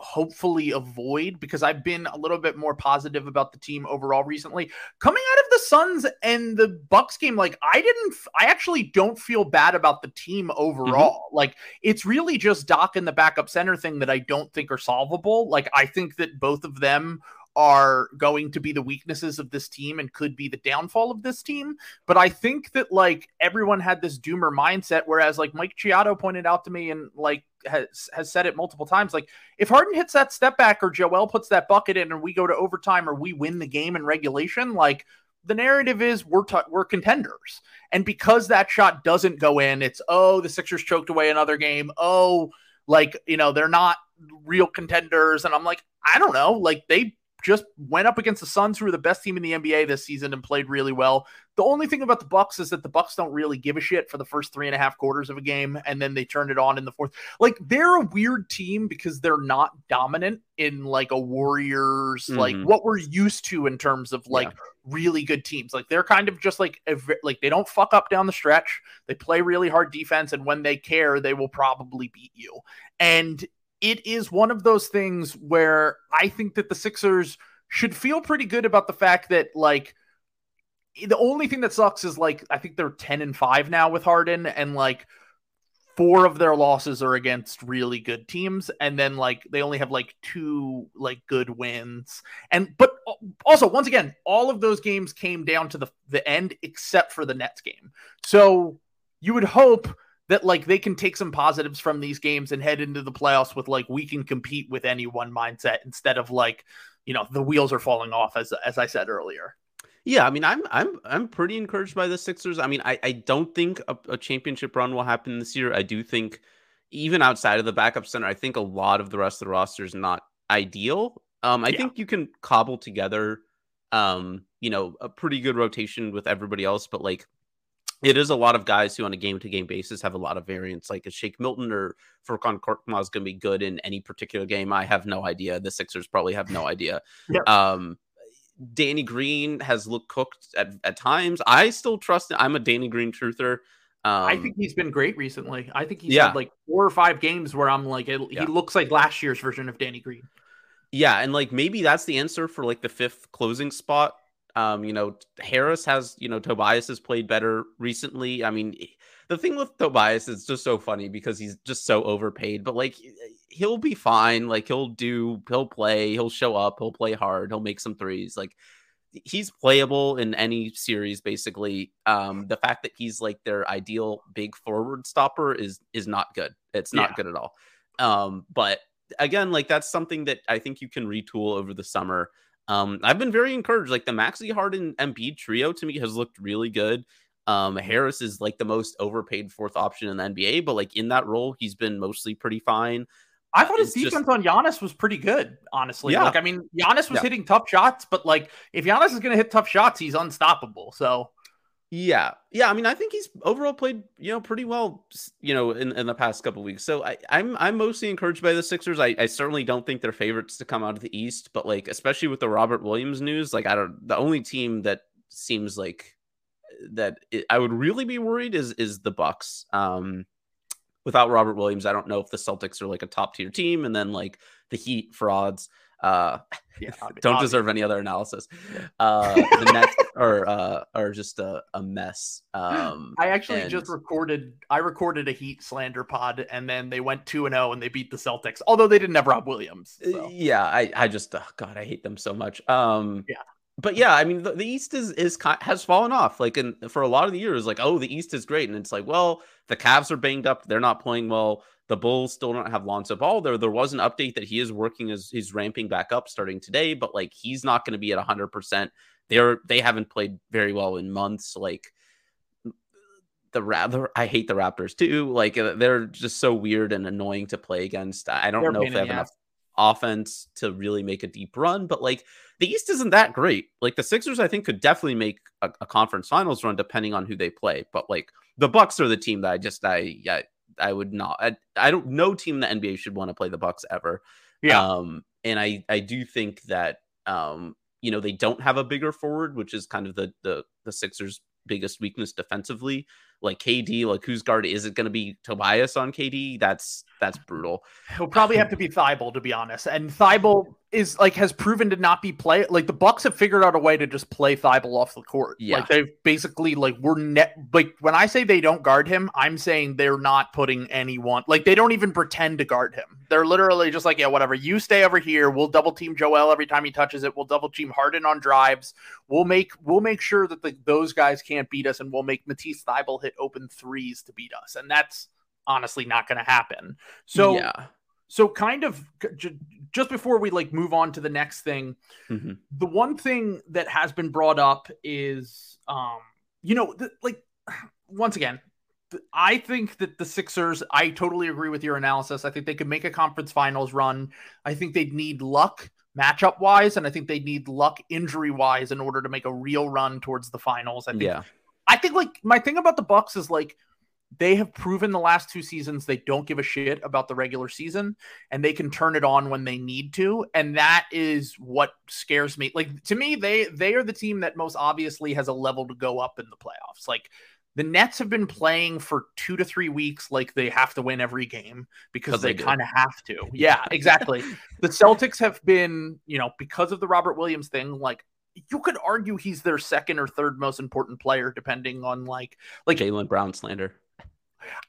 hopefully avoid because I've been a little bit more positive about the team overall recently. Coming out of the Suns and the Bucks game, like I didn't, I actually don't feel bad about the team overall. Mm-hmm. Like it's really just Doc and the backup center thing that I don't think are solvable. Like I think that both of them are going to be the weaknesses of this team and could be the downfall of this team. But I think that like everyone had this doomer mindset, whereas like Mike Chiodo pointed out to me and like has has said it multiple times. Like if Harden hits that step back or Joel puts that bucket in and we go to overtime or we win the game in regulation, like the narrative is we're t- we're contenders. And because that shot doesn't go in, it's oh the Sixers choked away another game. Oh, like you know they're not real contenders. And I'm like I don't know, like they just went up against the Suns, who are the best team in the NBA this season, and played really well. The only thing about the Bucks is that the Bucks don't really give a shit for the first three and a half quarters of a game, and then they turn it on in the fourth. Like they're a weird team because they're not dominant in like a Warriors, mm-hmm. like what we're used to in terms of like yeah. really good teams. Like they're kind of just like like they don't fuck up down the stretch. They play really hard defense, and when they care, they will probably beat you. And it is one of those things where I think that the Sixers should feel pretty good about the fact that like the only thing that sucks is like I think they're 10 and 5 now with Harden and like four of their losses are against really good teams and then like they only have like two like good wins. And but uh, also once again all of those games came down to the the end except for the nets game. So you would hope that like they can take some positives from these games and head into the playoffs with like we can compete with any one mindset instead of like you know the wheels are falling off as as i said earlier yeah, I mean, I'm I'm I'm pretty encouraged by the Sixers. I mean, I, I don't think a, a, championship run will happen this year. I do think even outside of the backup center, I think a lot of the rest of the roster is not ideal. Um, I yeah. think you can cobble together, um, you know, a pretty good rotation with everybody else, but like it is a lot of guys who on a game to game basis have a lot of variance. Like a Shake Milton or Furkan Korkmaz is going to be good in any particular game. I have no idea. The Sixers probably have no idea. Um, Danny Green has looked cooked at, at times. I still trust. I'm a Danny Green truther. Um, I think he's been great recently. I think he's yeah. had like four or five games where I'm like, it, yeah. he looks like last year's version of Danny Green. Yeah, and like maybe that's the answer for like the fifth closing spot. Um, you know, Harris has, you know, Tobias has played better recently. I mean, the thing with Tobias is just so funny because he's just so overpaid, but like he'll be fine. Like he'll do, he'll play, he'll show up, he'll play hard, he'll make some threes. Like he's playable in any series basically. Um, the fact that he's like their ideal big forward stopper is is not good. It's not yeah. good at all. Um, but again, like that's something that I think you can retool over the summer. Um, I've been very encouraged. Like the Maxey Harden Embiid trio to me has looked really good. Um, Harris is like the most overpaid fourth option in the NBA, but like in that role, he's been mostly pretty fine. I thought his defense just... on Giannis was pretty good, honestly. Yeah. Like, I mean, Giannis was yeah. hitting tough shots, but like, if Giannis is going to hit tough shots, he's unstoppable. So, yeah, yeah. I mean, I think he's overall played, you know, pretty well, you know, in, in the past couple weeks. So I, I'm I'm mostly encouraged by the Sixers. I, I certainly don't think they're favorites to come out of the East, but like, especially with the Robert Williams news, like, I don't. The only team that seems like that it, I would really be worried is is the Bucks. Um, without Robert Williams, I don't know if the Celtics are like a top tier team, and then like the Heat frauds. Uh, yeah, don't obviously. deserve any other analysis. Uh, the Nets are uh, are just a, a mess. Um, I actually and... just recorded. I recorded a Heat slander pod, and then they went two and zero, oh and they beat the Celtics. Although they didn't have Rob Williams. So. Yeah, I I just oh God, I hate them so much. Um, yeah but yeah, I mean, the, the, East is is has fallen off. Like, in for a lot of the years, like, oh, the East is great, and it's like, well, the Cavs are banged up; they're not playing well. The Bulls still don't have Lonzo Ball. There, there was an update that he is working as he's ramping back up starting today, but like, he's not going to be at hundred percent. They're they haven't played very well in months. Like, the rather I hate the Raptors too. Like, uh, they're just so weird and annoying to play against. I don't they're know if they have enough offense to really make a deep run, but like the East isn't that great. Like the Sixers, I think could definitely make a, a, conference finals run depending on who they play. But like the Bucks are the team that I just I I, I would not I, I don't no team in the NBA should want to play the Bucks ever. Yeah. Um and I I do think that um you know they don't have a bigger forward, which is kind of the the the Sixers biggest weakness defensively like KD, like whose guard is it going to be? Tobias on KD? That's that's brutal. He'll probably have to be Thybulle to be honest. And Thybulle is like has proven to not be play like the Bucks have figured out a way to just play Thybulle off the court. Yeah, like they've basically like we're net like when I say they don't guard him, I'm saying they're not putting anyone like they don't even pretend to guard him. They're literally just like yeah, whatever. You stay over here. We'll double team Joel every time he touches it. We'll double team Harden on drives. We'll make we'll make sure that the, those guys can't beat us, and we'll make Matisse Thybulle hit open threes to beat us. And that's honestly not going to happen. So, yeah. So, kind of just before we like move on to the next thing, mm-hmm. the one thing that has been brought up is, um, you know, the, like once again, I think that the Sixers, I totally agree with your analysis. I think they could make a conference finals run. I think they'd need luck matchup wise, and I think they'd need luck injury wise in order to make a real run towards the finals. I think yeah. I think like my thing about the Bucks is like they have proven the last two seasons they don't give a shit about the regular season and they can turn it on when they need to and that is what scares me like to me they they are the team that most obviously has a level to go up in the playoffs like the Nets have been playing for two to three weeks like they have to win every game because they, they kind of have to. Yeah, exactly. the Celtics have been, you know, because of the Robert Williams thing, like you could argue he's their second or third most important player, depending on like like Jaylen Brown slander.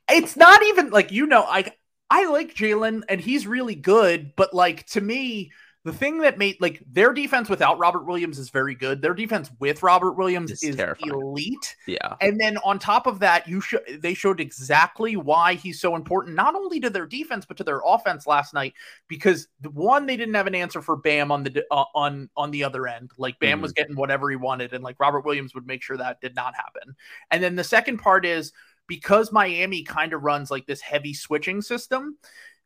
It's not even like you know, I I like Jaylen and he's really good, but like to me, the thing that made like their defense without Robert Williams is very good. Their defense with Robert Williams It's is terrifying. elite. Yeah. And then on top of that, you show they showed exactly why he's so important, not only to their defense but to their offense last night. Because the one, they didn't have an answer for Bam on the uh, on on the other end. Like Bam was getting whatever he wanted, and like Robert Williams would make sure that did not happen. And then the second part is because Miami kind of runs like this heavy switching system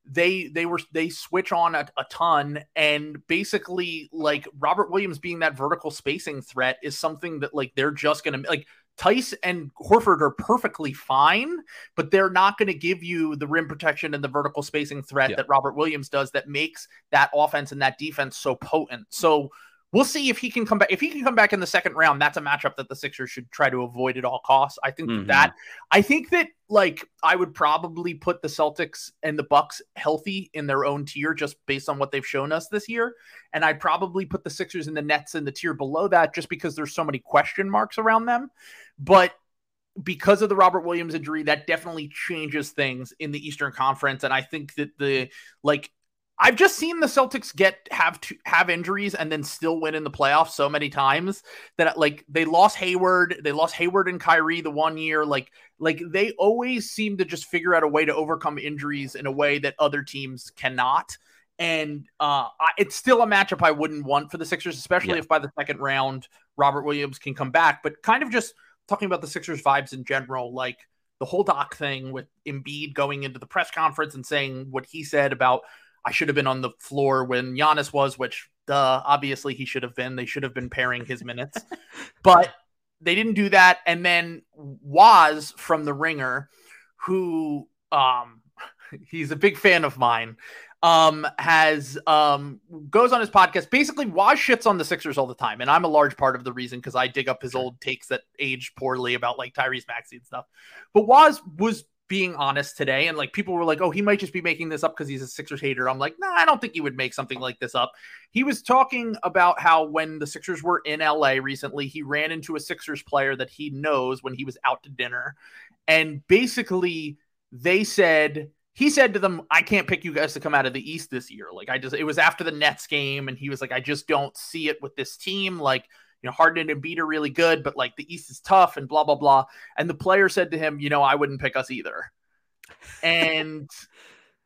they they were they switch on a, a, ton and basically like robert williams being that vertical spacing threat is something that like they're just gonna like Theis and horford are perfectly fine but they're not going to give you the rim protection and the vertical spacing threat Yeah. that robert williams does that makes that offense and that defense so potent so We'll see if he can come back. If he can come back in the second round, that's a matchup that the Sixers should try to avoid at all costs. I think Mhm. that I think that like I would probably put the Celtics and the Bucks healthy in their own tier just based on what they've shown us this year. And I'd probably put the Sixers and the Nets in the tier below that just because there's so many question marks around them. But because of the Robert Williams injury, that definitely changes things in the Eastern Conference. And I think that the like I've just seen the Celtics get have to have injuries and then still win in the playoffs so many times that like they lost Hayward, they lost Hayward and Kyrie the one year. Like like they always seem to just figure out a way to overcome injuries in a way that other teams cannot. And uh, I, it's still a matchup I wouldn't want for the Sixers, especially Yeah. if by the second round Robert Williams can come back. But kind of just talking about the Sixers vibes in general, like the whole doc thing with Embiid going into the press conference and saying what he said about I should have been on the floor when Giannis was, which duh, obviously he should have been. They should have been pairing his minutes, but they didn't do that. And then Wos from the Ringer, who um he's a big fan of mine, um has um goes on his podcast. Basically, Wos shits on the Sixers all the time, and I'm a large part of the reason because I dig up his old takes that aged poorly about like Tyrese Maxey and stuff. But Wos was being honest today and like people were like oh he might just be making this up because he's a sixers hater. I'm like nah i don't think he would make something like this up. He was talking about how when the sixers were in la recently he ran into a sixers player that he knows when he was out to dinner and basically they said he said to them i can't pick you guys to come out of the east this year. Like i just it was after the nets game and he was like i just don't see it with this team. Like you know, Harden and Embiid are really good, but like the East is tough and blah blah blah. And the player said to him, you know, I wouldn't pick us either. And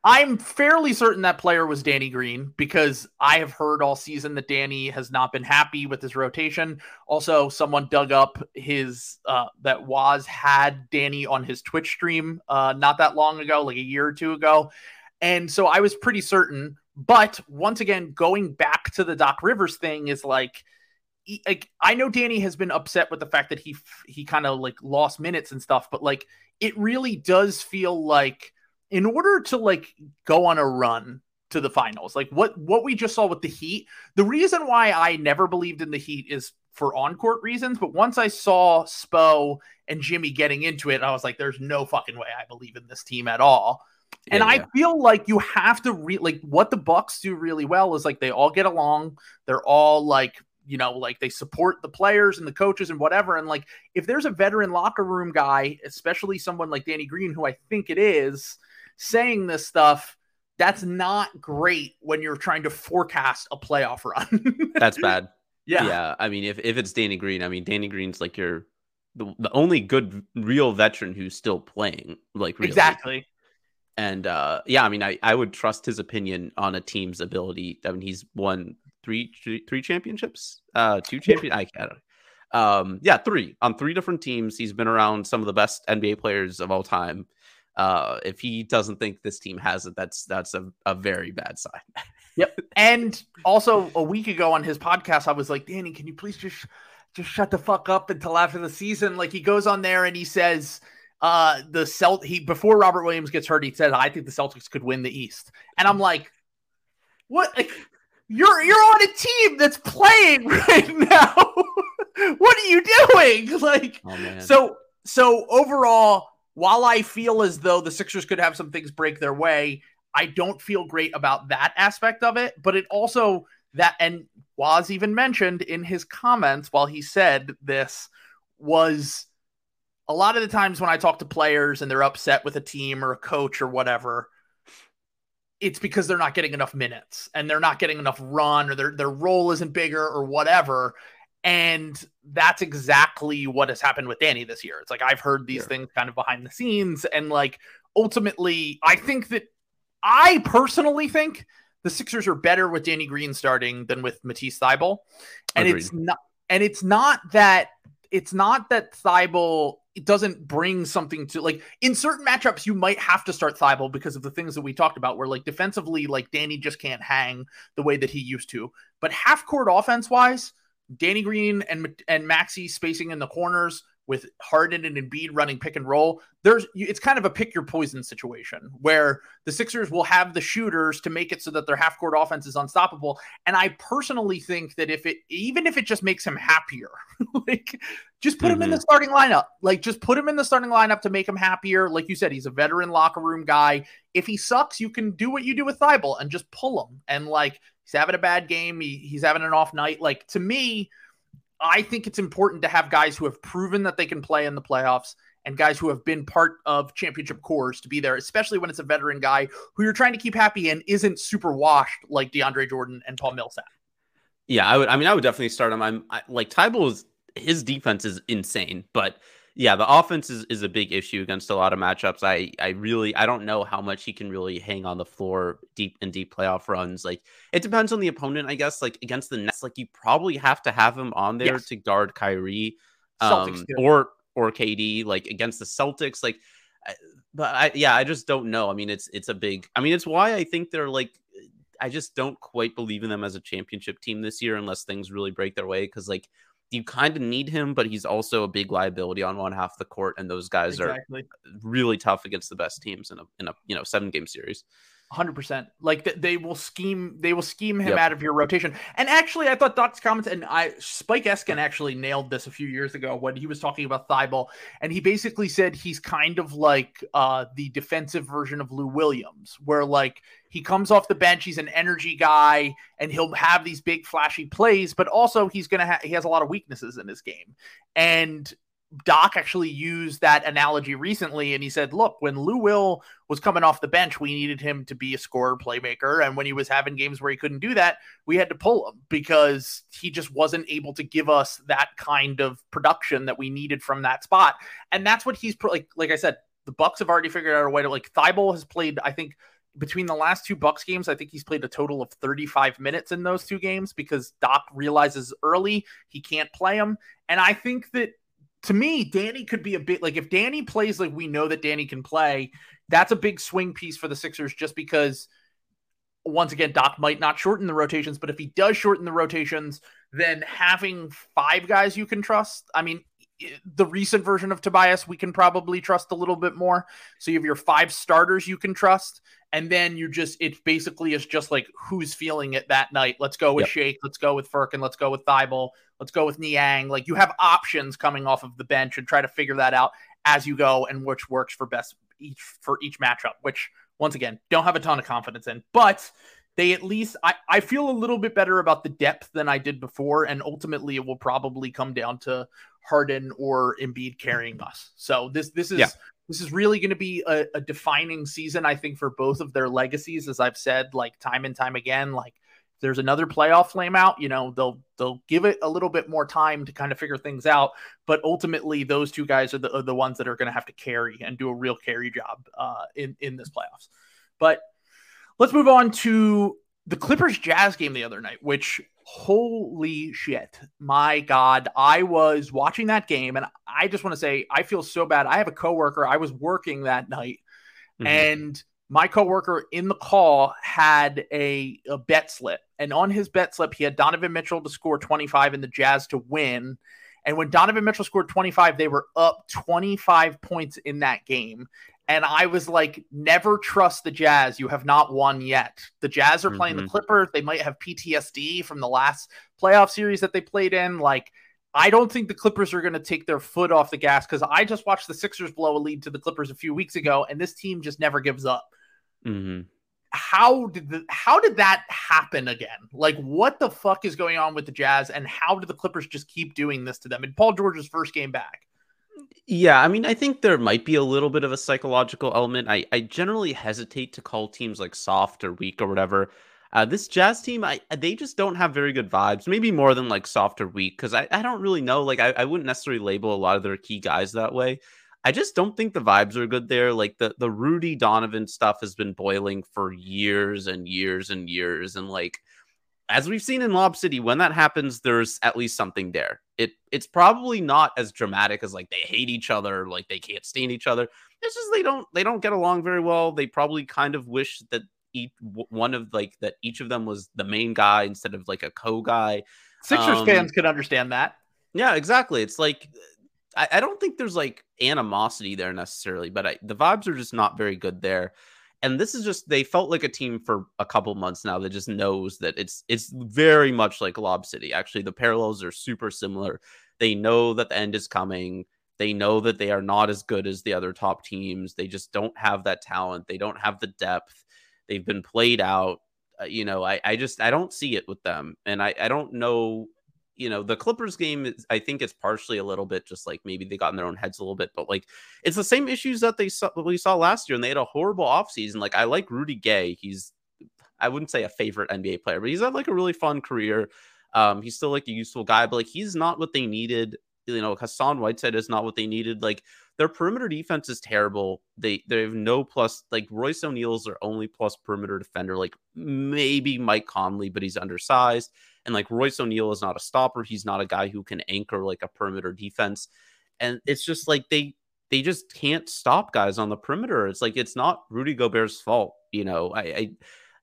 I'm fairly certain that player was Danny Green because I have heard all season that Danny has not been happy with his rotation. Also, someone dug up his uh, that was had Danny on his Twitch stream uh, not that long ago, like a year or two ago. And so I was pretty certain. But once again, going back to the Doc Rivers thing is like, he- like I know Danny has been upset with the fact that he he kind of like lost minutes and stuff, but like it really does feel like in order to like go on a run to the finals, like what what we just saw with the Heat, the reason why I never believed in the Heat is for on court reasons, but once I saw Spo and Jimmy getting into it, I was like, there's no fucking way I believe in this team at all. And I yeah. feel like you have to re like what the Bucks do really well is like they all get along. They're all like, you know, like they support the players and the coaches and whatever. And like if there's a veteran locker room guy, especially someone like Danny Green, who I think it is, saying this stuff, that's not great when you're trying to forecast a playoff run. That's bad. yeah. yeah. I mean, if, if it's Danny Green, I mean, Danny Green's like your the, the only good real veteran who's still playing. Like really. Exactly. And uh, yeah, I mean, I, I would trust his opinion on a team's ability. I mean, he's won three three, three championships, uh, two champion. I can't. Um, yeah, three on three different teams. He's been around some of the best NBA players of all time. Uh, if he doesn't think this team has it, that's that's a, a very bad sign. Yep. And also a week ago on his podcast, I was like, Danny, can you please just just shut the fuck up until after the season? Like he goes on there and he says, uh, the Celt he before Robert Williams gets hurt, he said, I think the Celtics could win the East. And I'm like, what like you're you're on a team that's playing right now. what are you doing? Like Oh so so overall, while I feel as though the Sixers could have some things break their way, I don't feel great about that aspect of it. But it also that and was even mentioned in his comments while he said this was a lot of the times when I talk to players and they're upset with a team or a coach or whatever, it's because they're not getting enough minutes and they're not getting enough run or their their role isn't bigger or whatever. And that's exactly what has happened with Danny this year. It's like I've heard these things kind of behind the scenes, and like ultimately, I think that I personally think the Sixers are better with Danny Green starting than with Matisse Thybulle. And Agreed. it's not and it's not that it's not that Thybulle it doesn't bring something to like in certain matchups you might have to start Thybulle because of the things that we talked about where like defensively like Danny just can't hang the way that he used to. But half court offense wise, Danny Green and and Maxey spacing in the corners with Harden and Embiid running pick and roll, there's it's kind of a pick your poison situation where the Sixers will have the shooters to make it so that their half court offense is unstoppable. And I personally think that if it even if it just makes him happier, like just put mm-hmm. him in the mm-hmm. starting lineup. Like just put him in the starting lineup to make him happier. Like you said, he's a veteran locker room guy. If he sucks, you can do what you do with Thybulle and just pull him. And like he's having a bad game, he, he's having an off night. Like to me, I think it's important to have guys who have proven that they can play in the playoffs and guys who have been part of championship cores to be there, especially when it's a veteran guy who you're trying to keep happy and isn't super washed like DeAndre Jordan and Paul Millsap. Yeah, I would. I mean, I would definitely start him. I'm I, like Thybulle is his defense is insane, but yeah, the offense is, is a big issue against a lot of matchups. I I really I don't know how much he can really hang on the floor deep in deep playoff runs. Like it depends on the opponent, I guess. Like against the Nets, like you probably have to have him on there yes. to guard Kyrie, um, or or KD. Like against the Celtics, like. But I yeah, I just don't know. I mean, it's it's a big. I mean, it's why I think they're like I just don't quite believe in them as a championship team this year unless things really break their way. Because like you kind of need him, but he's also a big liability on one half of the court, and those guys exactly. are really tough against the best teams in a in a you know seven game series. Hundred percent. Like they will scheme, they will scheme him yep. out of your rotation. And actually, I thought Doc's comments and I Spike Eskin actually nailed this a few years ago when he was talking about Thybulle, and he basically said he's kind of like uh, the defensive version of Lou Williams, where like he comes off the bench, he's an energy guy, and he'll have these big flashy plays, but also he's gonna have he has a lot of weaknesses in his game, and Doc actually used that analogy recently, and he said, "Look, when Lou Will was coming off the bench, we needed him to be a scorer, playmaker, and when he was having games where he couldn't do that, we had to pull him because he just wasn't able to give us that kind of production that we needed from that spot." And that's what he's like. Like I said, the Bucks have already figured out a way to like Thybulle has played. I think between the last two Bucks games, I think he's played a total of 35 minutes in those two games because Doc realizes early he can't play him. And I think that to me, Danny could be a bit like if Danny plays like we know that Danny can play, that's a big swing piece for the Sixers just because once again, Doc might not shorten the rotations, but if he does shorten the rotations, then having five guys you can trust, I mean, the recent version of Tobias, we can probably trust a little bit more. So you have your five starters you can trust, and then you just it basically is just like who's feeling it that night. Let's go with yep. Shake, let's go with Furkan, let's go with Thybulle, let's go with Niang. Like you have options coming off of the bench and try to figure that out as you go and which works for best each for each matchup, which once again, don't have a ton of confidence in. But they at least I, I feel a little bit better about the depth than I did before, and ultimately it will probably come down to Harden or Embiid carrying us. So this this is yeah. This is really going to be a, a, defining season, I think, for both of their legacies. As I've said, like time and time again, like there's another playoff flame out, you know, they'll they'll give it a little bit more time to kind of figure things out. But ultimately, those two guys are the are the ones that are going to have to carry and do a real carry job uh, in in this playoffs. But Let's move on to the Clippers Jazz game the other night, which holy shit. My God. I was watching that game and I just want to say, I feel so bad. I have a coworker. I was working that night mm-hmm. and my coworker in the call had a, a bet slip. And on his bet slip, he had Donovan Mitchell to score 25 and the Jazz to win. And when Donovan Mitchell scored 25, they were up 25 points in that game. And I was like, never trust the Jazz. You have not won yet. The Jazz are playing mm-hmm. the Clippers. They might have PTSD from the last playoff series that they played in. Like, I don't think the Clippers are going to take their foot off the gas because I just watched the Sixers blow a lead to the Clippers a few weeks ago, and this team just never gives up. Mm-hmm. How did the, how did that happen again? Like, what the fuck is going on with the Jazz, and how do the Clippers just keep doing this to them? In Paul George's first game back, Yeah, I mean, I think there might be a little bit of a psychological element. I, I generally hesitate to call teams like soft or weak or whatever. Uh, this Jazz team, I they just don't have very good vibes. Maybe more than like soft or weak, because I, I don't really know. Like I, I wouldn't necessarily label a lot of their key guys that way. I just don't think the vibes are good there. Like the the Rudy Donovan stuff has been boiling for years and years and years, and like as we've seen in Lob City, when that happens, there's at least something there. It it's probably not as dramatic as like they hate each other, like they can't stand each other. It's just they don't they don't get along very well. They probably kind of wish that each one of like that each of them was the main guy instead of like a co guy. Sixers um, fans could understand that. Yeah, exactly. It's like I, I don't think there's like animosity there necessarily, but I, the vibes are just not very good there and this is just they felt like a team for a couple months now that just knows that it's it's very much like Lob City. Actually, the parallels are super similar. They know that the end is coming. They know that they are not as good as the other top teams. They just don't have that talent. They don't have the depth. They've been played out. Uh, you know, I, I just I don't see it with them, and I I don't know you know the Clippers game is, I think it's partially a little bit just like maybe they got in their own heads a little bit, but like it's the same issues that they saw we saw last year, and they had a horrible offseason. Like I like Rudy Gay, he's I wouldn't say a favorite NBA player, but he's had like a really fun career. Um, he's still like a useful guy, but like he's not what they needed. You know, Hassan Whiteside is not what they needed. Like their perimeter defense is terrible. They they have no plus. Like Royce O'Neale's their only plus perimeter defender. Like maybe Mike Conley, but he's undersized. And like Royce O'Neale is not a stopper. He's not a guy who can anchor like a perimeter defense. And it's just like they they just can't stop guys on the perimeter. It's like it's not Rudy Gobert's fault. You know, I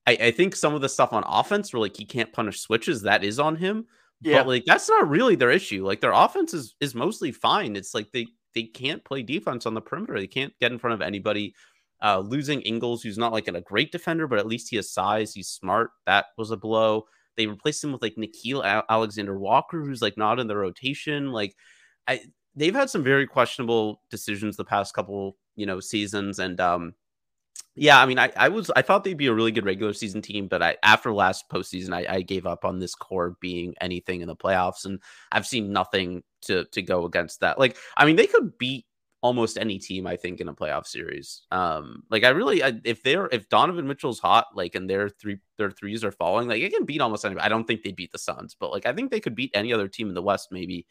I I think some of the stuff on offense where like he can't punish switches, that is on him. Yeah. But like that's not really their issue. Like their offense is is mostly fine. It's like they they can't play defense on the perimeter. They can't get in front of anybody. Uh, losing Ingles, who's not like a great defender, but at least he has size. He's smart. That was a blow. They replaced him with like Nickeil Alexander Walker, who's like not in the rotation. Like, I they've had some very questionable decisions the past couple you know seasons, and um, yeah, I mean, I, I was I thought they'd be a really good regular season team, but I after last postseason, I, I gave up on this core being anything in the playoffs, and I've seen nothing to to go against that. Like, I mean, they could beat almost any team I think in a playoff series. Um, like I really, I, if they're if Donovan Mitchell's hot, like and their three their threes are falling, like it can beat almost anybody. I don't think they beat the Suns, but like I think they could beat any other team in the West maybe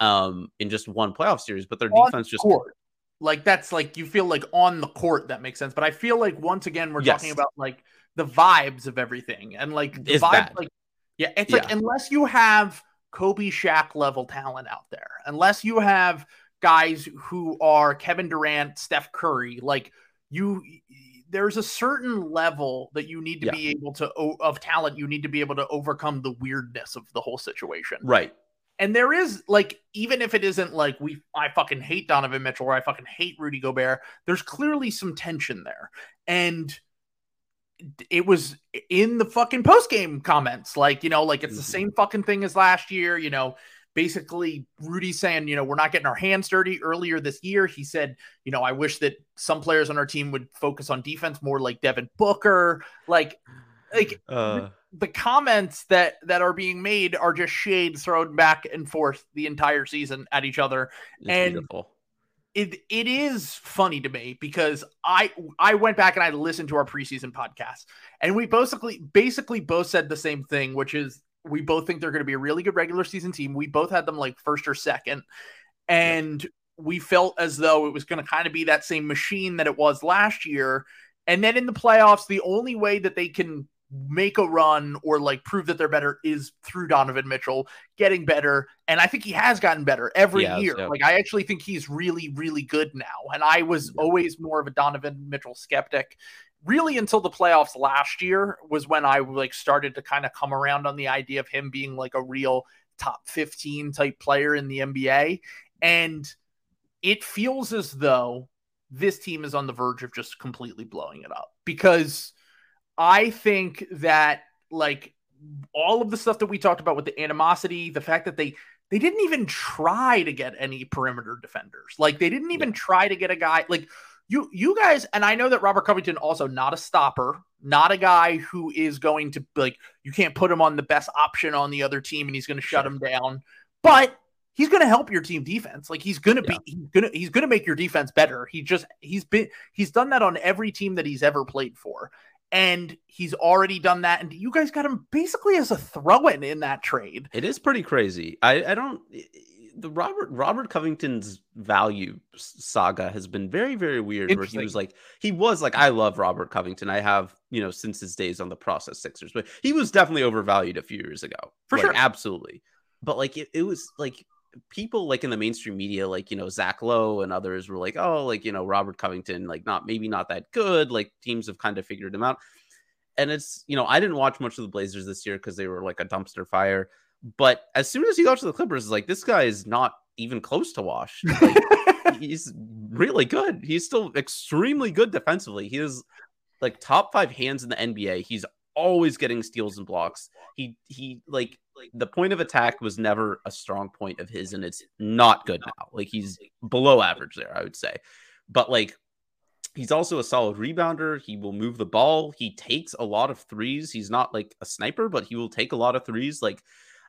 um in just one playoff series. But their on defense just court. like that's like you feel like on the court that makes sense. But I feel like once again we're yes. talking about like the vibes of everything and like the vibe, like yeah, it's yeah. like unless you have Kobe Shaq level talent out there, unless you have guys who are Kevin Durant, Steph Curry, like you there's a certain level that you need to yeah. be able to of talent you need to be able to overcome the weirdness of the whole situation. Right. And there is like even if it isn't like we I fucking hate Donovan Mitchell or I fucking hate Rudy Gobert, there's clearly some tension there. And it was in the fucking post game comments like, you know, like it's mm-hmm. the same fucking thing as last year, you know, basically Rudy saying, you know, we're not getting our hands dirty. Earlier this year, he said, you know, I wish that some players on our team would focus on defense more like Devin Booker. Like, like uh, the comments that that are being made are just shade thrown back and forth the entire season at each other. and beautiful. it it is funny to me because I I went back and I listened to our preseason podcast and we basically basically both said the same thing, which is we both think they're going to be a really good regular season team. We both had them like first or second. And we felt as though it was going to kind of be that same machine that it was last year. And then in the playoffs, the only way that they can make a run or like prove that they're better is through Donovan Mitchell getting better. And I think he has gotten better every year. Like I actually think he's really, really good now. And I was always more of a Donovan Mitchell skeptic really until the playoffs last year was when I like started to kind of come around on the idea of him being like a real top 15 type player in the NBA. And it feels as though this team is on the verge of just completely blowing it up because I think that like all of the stuff that we talked about with the animosity, the fact that they they didn't even try to get any perimeter defenders. Like they didn't even yeah. try to get a guy like you you guys and I know that Robert Covington also not a stopper, not a guy who is going to like you can't put him on the best option on the other team and he's going to shut sure. him down. But he's going to help your team defense. Like he's going to Yeah. be he's going to he's going to make your defense better. He just he's been he's done that on every team that he's ever played for. And he's already done that and you guys got him basically as a throw-in in that trade. It is pretty crazy. I, I don't the Robert Robert Covington's value saga has been very very weird. Where he was like he was like I love Robert Covington. I have you know since his days on the process Sixers, but he was definitely overvalued a few years ago For Like, sure. absolutely. But like it, it was like people like in the mainstream media, like you know Zach Lowe and others were like, oh, like you know Robert Covington, like not maybe not that good. Like teams have kind of figured him out and it's you know I didn't watch much of the Blazers this year because they were like a dumpster fire. But as soon as he got to the Clippers, it's like this guy is not even close to washed. Like, he's really good. He's still extremely good defensively. He is like top five hands in the NBA. He's always getting steals and blocks. He he like the point of attack was never a strong point of his, and it's not good now. Like he's below average there, I would say. But like he's also a solid rebounder. He will move the ball. He takes a lot of threes. He's not like a sniper, but he will take a lot of threes. Like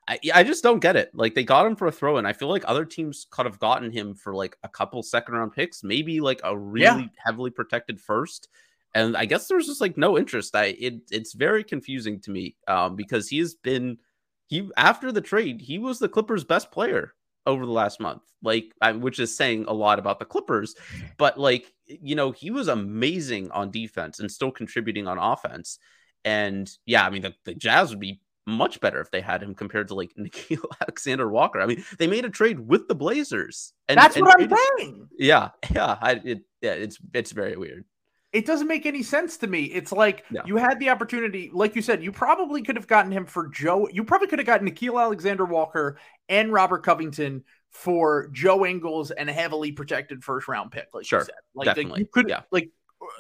I, I just don't get it. Like they got him for a throw in. I feel like other teams could have gotten him for like a couple second round picks, maybe like a really Yeah. heavily protected first. And I guess there's just like no interest. I it it's very confusing to me um, because he has been he after the trade he was the Clippers' best player over the last month, like I, which is saying a lot about the Clippers. But like you know he was amazing on defense and still contributing on offense. And yeah, I mean the, the Jazz would be much better if they had him compared to like Nickeil Alexander Walker. I mean they made a trade with the Blazers. And That's and what I'm saying. Yeah, yeah, I, it, yeah. It's it's very weird. It doesn't make any sense to me. It's like No. you had the opportunity, like you said, you probably could have gotten him for Joe. You probably could have gotten Nickeil Alexander Walker and Robert Covington for Joe Ingles and a heavily protected first round pick. Like Sure. you said, like, like, Definitely. you could, Yeah. like,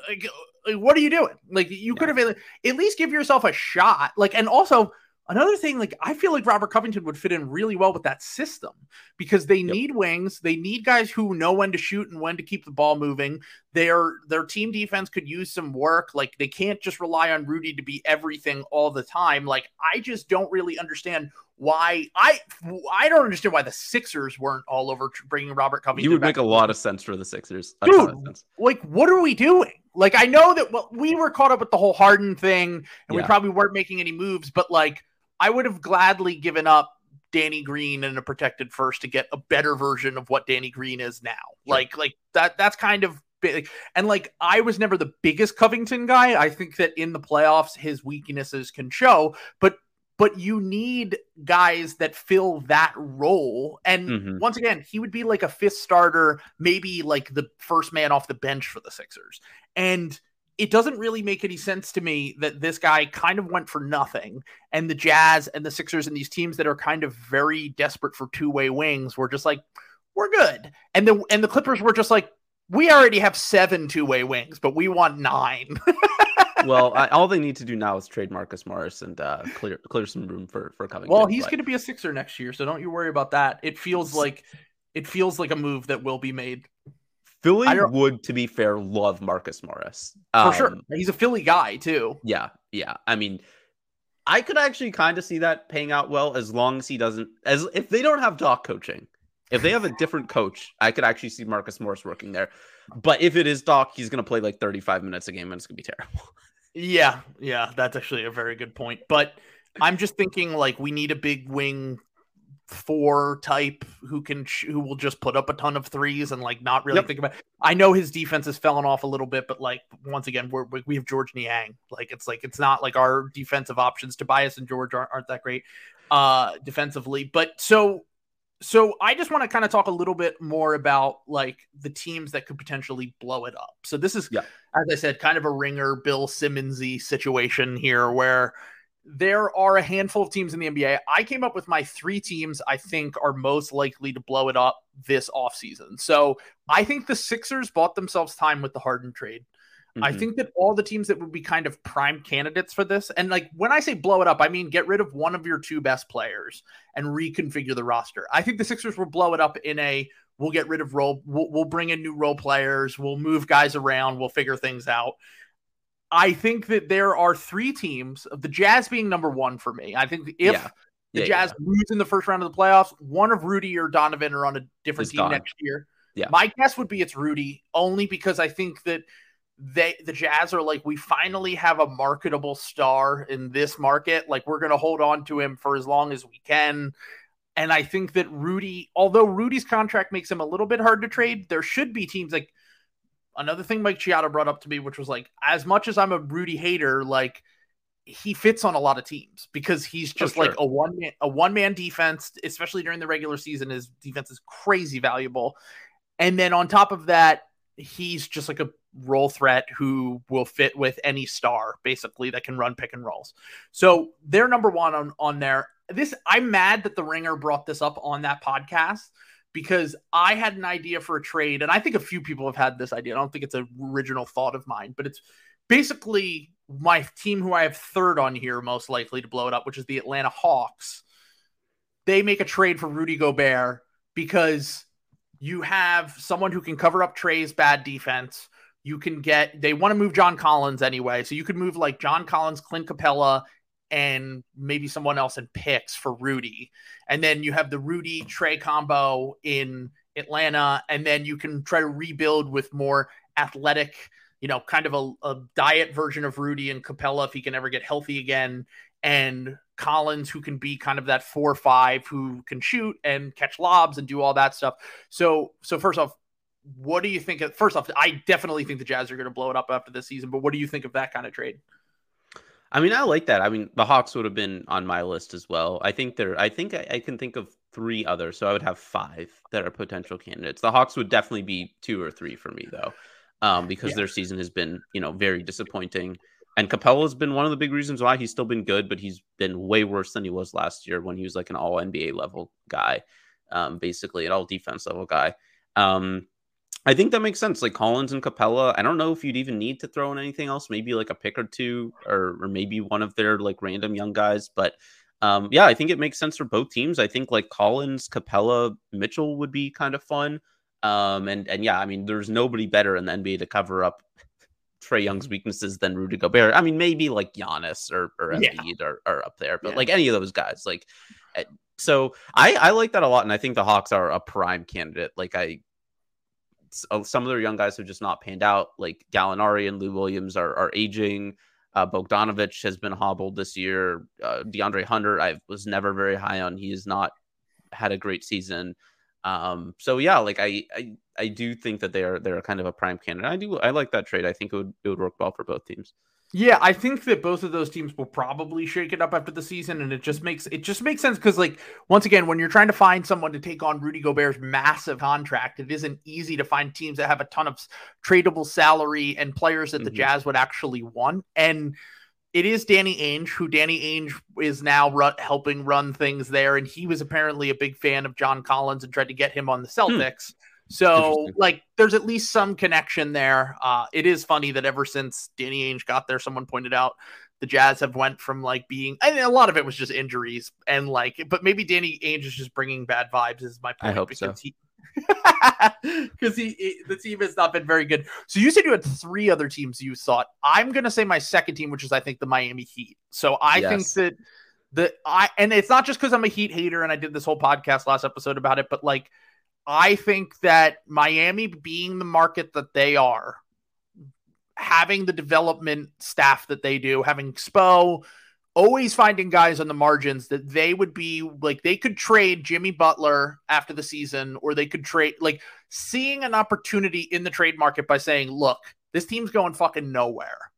like, like, what are you doing? Like you could have at least give yourself a shot. Like, and also another thing, like I feel like Robert Covington would fit in really well with that system because they Yep. need wings. They need guys who know when to shoot and when to keep the ball moving. Their their team defense could use some work. Like they can't just rely on Rudy to be everything all the time. Like I just don't really understand why I I don't understand why the Sixers weren't all over bringing Robert Covington. You would make a lot of sense for the Sixers. A Dude, like what are we doing like i know that well, we were caught up with the whole harden thing and we probably weren't making any moves but like i would have gladly given up danny green and a protected first to get a better version of what danny green is now. Sure. like like that that's kind of big. And like i was never the biggest covington guy. I think that in the playoffs his weaknesses can show but but you need guys that fill that role. And Mhm. once again he would be like a fifth starter maybe like the first man off the bench for the sixers. And it doesn't really make any sense to me that this guy kind of went for nothing and the jazz and the sixers and these teams that are kind of very desperate for two-way wings were just like we're good and the and the clippers were just like we already have seven two-way wings but we want nine well, I, all they need to do now is trade Marcus Morris and uh, clear clear some room for for Covington. Well, he's but- going to be a Sixer next year, so don't you worry about that. It feels like it feels like a move that will be made Philly would, to be fair, love Marcus Morris for sure. Um, He's a Philly guy too. Yeah, yeah. I mean, I could actually kind of see that paying out well as long as he doesn't as if they don't have Doc coaching. If they have a different coach, I could actually see Marcus Morris working there. But if it is Doc, he's going to play like 35 minutes a game and it's going to be terrible. Yeah, yeah, that's actually a very good point. But I'm just thinking like we need a big wing four type who can sh- who will just put up a ton of threes and like not really Yep. think about. I know his defense has fallen off a little bit, but like once again, we're, we we have George Niang. Like it's like it's not like our defensive options. Tobias and George aren't, aren't that great uh defensively. But so so I just want to kind of talk a little bit more about like the teams that could potentially blow it up. So this is, Yeah. as I said, kind of a ringer Bill Simmonsy situation here where there are a handful of teams in the NBA. I came up with my three teams I think are most likely to blow it up this offseason. So I think the Sixers bought themselves time with the Harden trade. I Mhm. think that all the teams that would be kind of prime candidates for this, and like when I say blow it up, I mean get rid of one of your two best players and reconfigure the roster. I think the Sixers will blow it up in a we'll get rid of role, we'll, we'll bring in new role players, we'll move guys around, we'll figure things out. I think that there are three teams, the Jazz being number one for me. I think if Yeah. The Yeah, Jazz lose in the first round of the playoffs. One of Rudy or Donovan are on a different Is team next year. Yeah. My guess would be it's Rudy, only because I think that they the Jazz are like, we finally have a marketable star in this market. Like we're gonna hold on to him for as long as we can. And I think that Rudy, although Rudy's contract makes him a little bit hard to trade, there should be teams like another thing Mike Chiata brought up to me, which was like, as much as I'm a Rudy hater, like he fits on a lot of teams because he's oh, just Oh, like a one man a one man defense, especially during the regular season. His defense is crazy valuable. And then on top of that, he's just like a role threat who will fit with any star basically that can run pick and rolls. So they're number one on on there. This I'm mad that the Ringer brought this up on that podcast because I had an idea for a trade, and I think a few people have had this idea. I don't think it's an original thought of mine, but it's basically my team who I have third on here most likely to blow it up, which is the Atlanta Hawks. They make a trade for Rudy Gobert because you have someone who can cover up Trae's bad defense. You can get they want to move John Collins anyway, so you could move like John Collins, Clint Capela, and maybe someone else in picks for Rudy. And then you have the Rudy Trae combo in Atlanta, and then you can try to rebuild with more athletic, you know, kind of a, a diet version of Rudy and Capela if he can ever get healthy again, and Collins who can be kind of that four or five who can shoot and catch lobs and do all that stuff. So so first off, what do you think? Of, first off, I definitely think the Jazz are going to blow it up after this season. But what do you think of that kind of trade? I mean, I like that. I mean, the Hawks would have been on my list as well. I think there. I think I, I can think of three others, so I would have five that are potential candidates. The Hawks would definitely be two or three for me, though, um, because Yeah. their season has been, you know, very disappointing. And Capela's been one of the big reasons why he's still been good, but he's been way worse than he was last year when he was like an All NBA level guy, um, basically an All Defense level guy. Um, I think that makes sense. Like Collins and Capela, I don't know if you'd even need to throw in anything else. Maybe like a pick or two, or or maybe one of their like random young guys. But um, yeah, I think it makes sense for both teams. I think like Collins, Capela, Mitchell would be kind of fun. Um, and and yeah, I mean, there's nobody better in the NBA to cover up Trae Young's weaknesses than Rudy Gobert. I mean, maybe like Giannis or or Yeah. Embiid are, are up there, but Yeah. like any of those guys, like. eh, So I I like that a lot, and I think the Hawks are a prime candidate. Like I some of their young guys have just not panned out. Like Gallinari and Lou Williams are, are aging. Uh, Bogdanovich has been hobbled this year. Uh, DeAndre Hunter, I was never very high on. He has not had a great season. Um, so yeah, like I, I, I do think that they're they're kind of a prime candidate. I do I like that trade. I think it would it would work well for both teams. Yeah, I think that both of those teams will probably shake it up after the season, and it just makes it just makes sense because, like, once again, when you're trying to find someone to take on Rudy Gobert's massive contract, it isn't easy to find teams that have a ton of tradable salary and players that the Mhm. Jazz would actually want. And it is Danny Ainge, who Danny Ainge is now helping run things there, and he was apparently a big fan of John Collins and tried to get him on the Celtics. So, like, there's at least some connection there. Uh, it is funny that ever since Danny Ainge got there, someone pointed out the Jazz have went from like being, and a lot of it was just injuries and like, but maybe Danny Ainge is just bringing bad vibes. Is my point? I hope so. because he, because he, he- the team has not been very good. So you said you had three other teams you thought. I'm gonna say my second team, which is I think the Miami Heat. So I think that the I and it's not just because I'm a Heat hater and I did this whole podcast last episode about it, but like I think that Miami being the market that they are, having the development staff that they do, having Spo, always finding guys on the margins that they would be like they could trade Jimmy Butler after the season, or they could trade like seeing an opportunity in the trade market by saying, look, this team's going fucking nowhere.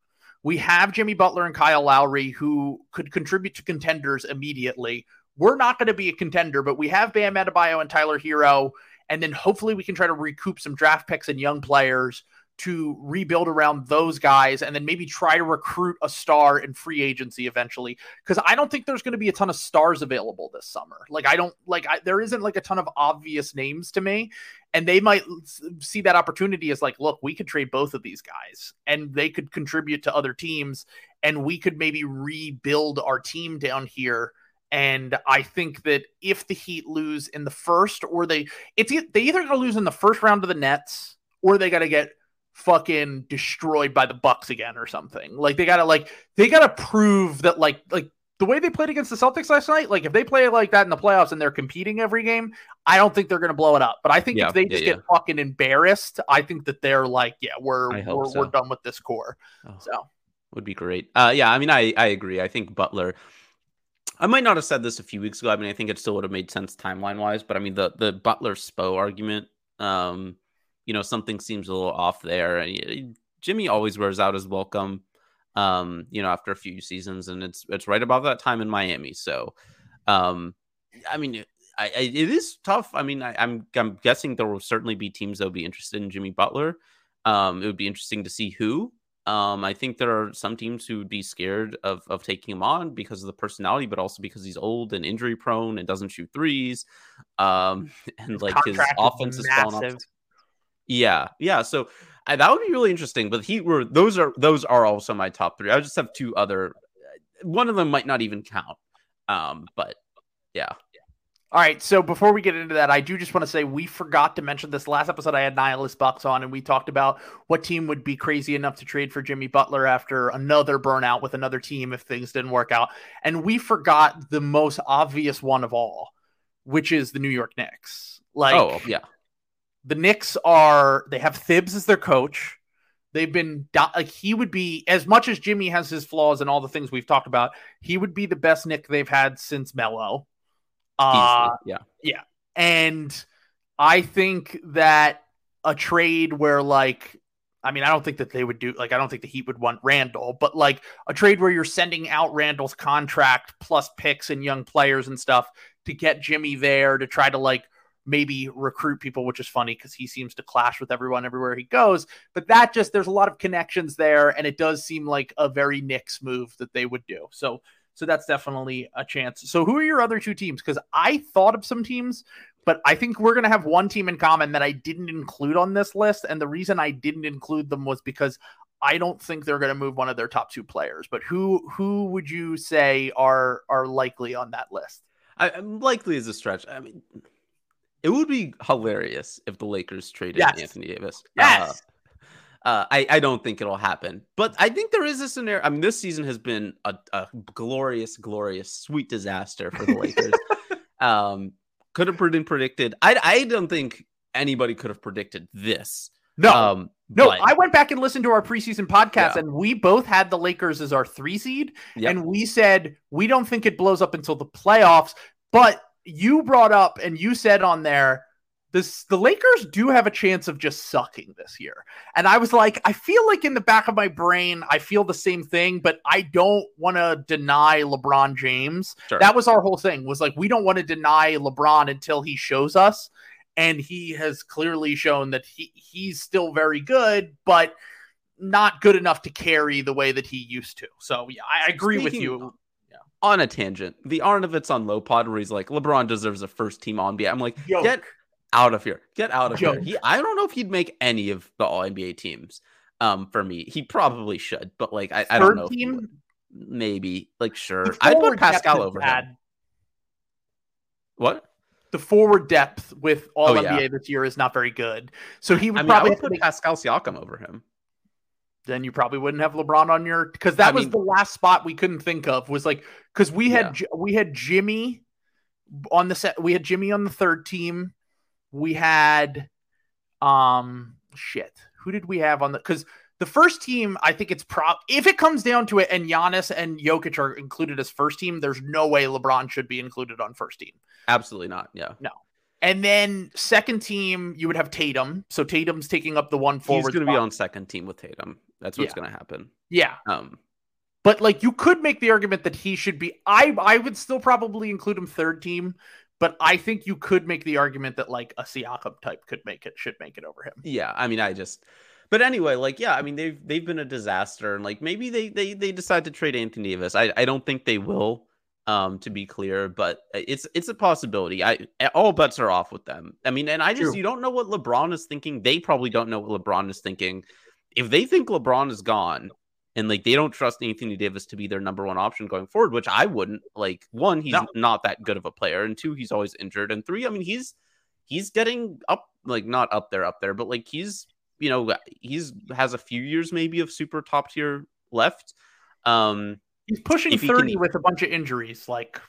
We have Jimmy Butler and Kyle Lowry who could contribute to contenders immediately. We're not going to be a contender, but we have Bam Adebayo and Tyler Herro, and then hopefully we can try to recoup some draft picks and young players to rebuild around those guys and then maybe try to recruit a star in free agency eventually. Because i don't think there's going to be a ton of stars available this summer. Like i don't like I, there isn't like a ton of obvious names to me. And they might see that opportunity as like look we could trade both of these guys and they could contribute to other teams and we could maybe rebuild our team down here and I think that if the Heat lose in the first, or they, it's they either gonna lose in the first round of the Nets, or they got to get fucking destroyed by the Bucks again or something. Like they got to like they got to prove that like like the way they played against the Celtics last night, like if they play like that in the playoffs and they're competing every game, I don't think they're going to blow it up. But I think Yeah, if they just yeah. get fucking embarrassed, I think that they're like, yeah, we're we're, so. we're done with this core. Oh. So would be great. Uh, yeah, I mean, I I agree. I think Butler. I might not have said this a few weeks ago. I mean, I think it still would have made sense timeline wise, but I mean, the the Butler Spo argument. Um, you know, something seems a little off there. And Jimmy always wears out his welcome. Um, you know, after a few seasons, and it's it's right about that time in Miami. So, um, I mean, I, I, it is tough. I mean, I, I'm I'm guessing there will certainly be teams that will be interested in Jimmy Butler. Um, it would be interesting to see who. Um, I think there are some teams who would be scared of of taking him on because of the personality, but also because he's old and injury prone and doesn't shoot threes. Um, and like his offense is falling off. Yeah, yeah. So I, that would be really interesting. But he were those are those are also my top three. I just have two other. One of them might not even count. Um, but yeah, All right, so before we get into that, I do just want to say we forgot to mention this last episode. I had Nihilist Bucks on, and we talked about what team would be crazy enough to trade for Jimmy Butler after another burnout with another team if things didn't work out. And we forgot the most obvious one of all, which is the New York Knicks. Like, oh yeah, the Knicks are they have Thibs as their coach. They've been like he would be as much as Jimmy has his flaws and all the things we've talked about. He would be the best Knick they've had since Melo. Uh, easily, yeah. and I think that a trade where like I mean, I don't think that they would do like I don't think the Heat would want Randle, but like a trade where you're sending out Randle's contract plus picks and young players and stuff to get Jimmy there to try to like maybe recruit people, which is funny because he seems to clash with everyone everywhere he goes. But that just there's a lot of connections there, and it does seem like a very Knicks move that they would do. So so that's definitely a chance. So who are your other two teams? Because I thought of some teams, but I think we're gonna have one team in common that I didn't include on this list. And the reason I didn't include them was because I don't think they're gonna move one of their top two players. But who who would you say are are likely on that list? I, I'm likely as a stretch. I mean, it would be hilarious if the Lakers traded Yes. Anthony Davis. Yes. Uh, uh, I, I don't think it'll happen, but I think there is a scenario. I mean, this season has been a, a glorious, glorious, sweet disaster for the Lakers. um, could have been predicted. I, I don't think anybody could have predicted this. No, Um, no. but- I went back and listened to our preseason podcast, Yeah. and we both had the Lakers as our three seed, Yep. and we said we don't think it blows up until the playoffs. But you brought up and you said on there. This, the Lakers do have a chance of just sucking this year. And I was like, I feel like in the back of my brain, I feel the same thing, but I don't want to deny LeBron James. Sure. That was our whole thing was like, we don't want to deny LeBron until he shows us. And he has clearly shown that he, he's still very good, but not good enough to carry the way that he used to. So yeah, I agree with Speaking- you. on a tangent, the Arnovitz on Lowe pod where he's like, LeBron deserves a first team on NBA. I'm like, Joke. get out of here. Get out of here. He, I don't know if he'd make any of the all NBA teams. Um, for me, he probably should, but like, I, I don't know. team? Maybe, like, sure. I'd put Pascal over bad. him. What? The forward depth with all Oh, NBA yeah. this year is not very good. So he would I mean, probably would put make- Pascal Siakam over him. then you probably wouldn't have LeBron on your because that I was mean- the last spot we couldn't think of was like because we had J we had Jimmy on the set we had Jimmy on the third team we had um shit who did we have on the because the first team I think it's prop if it comes down to it and Giannis and Jokic are included as first team there's no way LeBron should be included on first team Absolutely not. Yeah. No. And then second team you would have Tatum so Tatum's taking up the one forward. He's going to be on second team with Tatum. That's what's Yeah. going to happen. yeah Um, But like you could make the argument that he should be I I would still probably include him third team, but I think you could make the argument that like a Siakam type could make it should make it over him. yeah i mean i just but anyway like yeah i mean they've they've been a disaster and like maybe they they they decide to trade anthony davis. I i don't think they will um to be clear but it's it's a possibility. I all bets are off with them. I mean and i just True. you don't know what lebron is thinking. They probably don't know what lebron is thinking. If they think lebron is gone and like they don't trust Anthony Davis to be their number one option going forward, which I wouldn't. Like one, he's No. not that good of a player, and two, he's always injured, and three, I mean he's he's getting up like not up there up there but like he's you know he's has a few years maybe of super top tier left um he's pushing he 30 can- with a bunch of injuries. Like,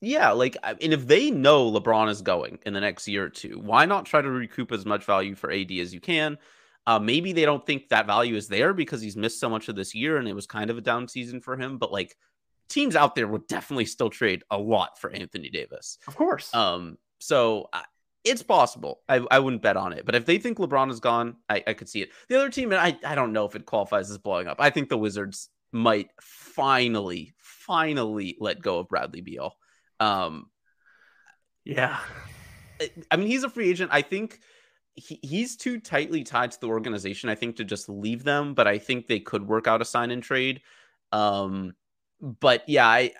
Yeah, like, and if they know LeBron is going in the next year or two, why not try to recoup as much value for AD as you can? Uh, maybe they don't think that value is there because he's missed so much of this year and it was kind of a down season for him. But like, teams out there would definitely still trade a lot for Anthony Davis. of course. Um, so uh, it's possible. I, I wouldn't bet on it, but if they think LeBron is gone, I, I could see it. The other team, and I, I don't know if it qualifies as blowing up. I think the Wizards might finally, finally let go of Bradley Beal. Um, yeah. I- I mean, he's a free agent. I think he, he's too tightly tied to the organization. I think to just leave them, but I think they could work out a sign and trade. Um, but yeah, I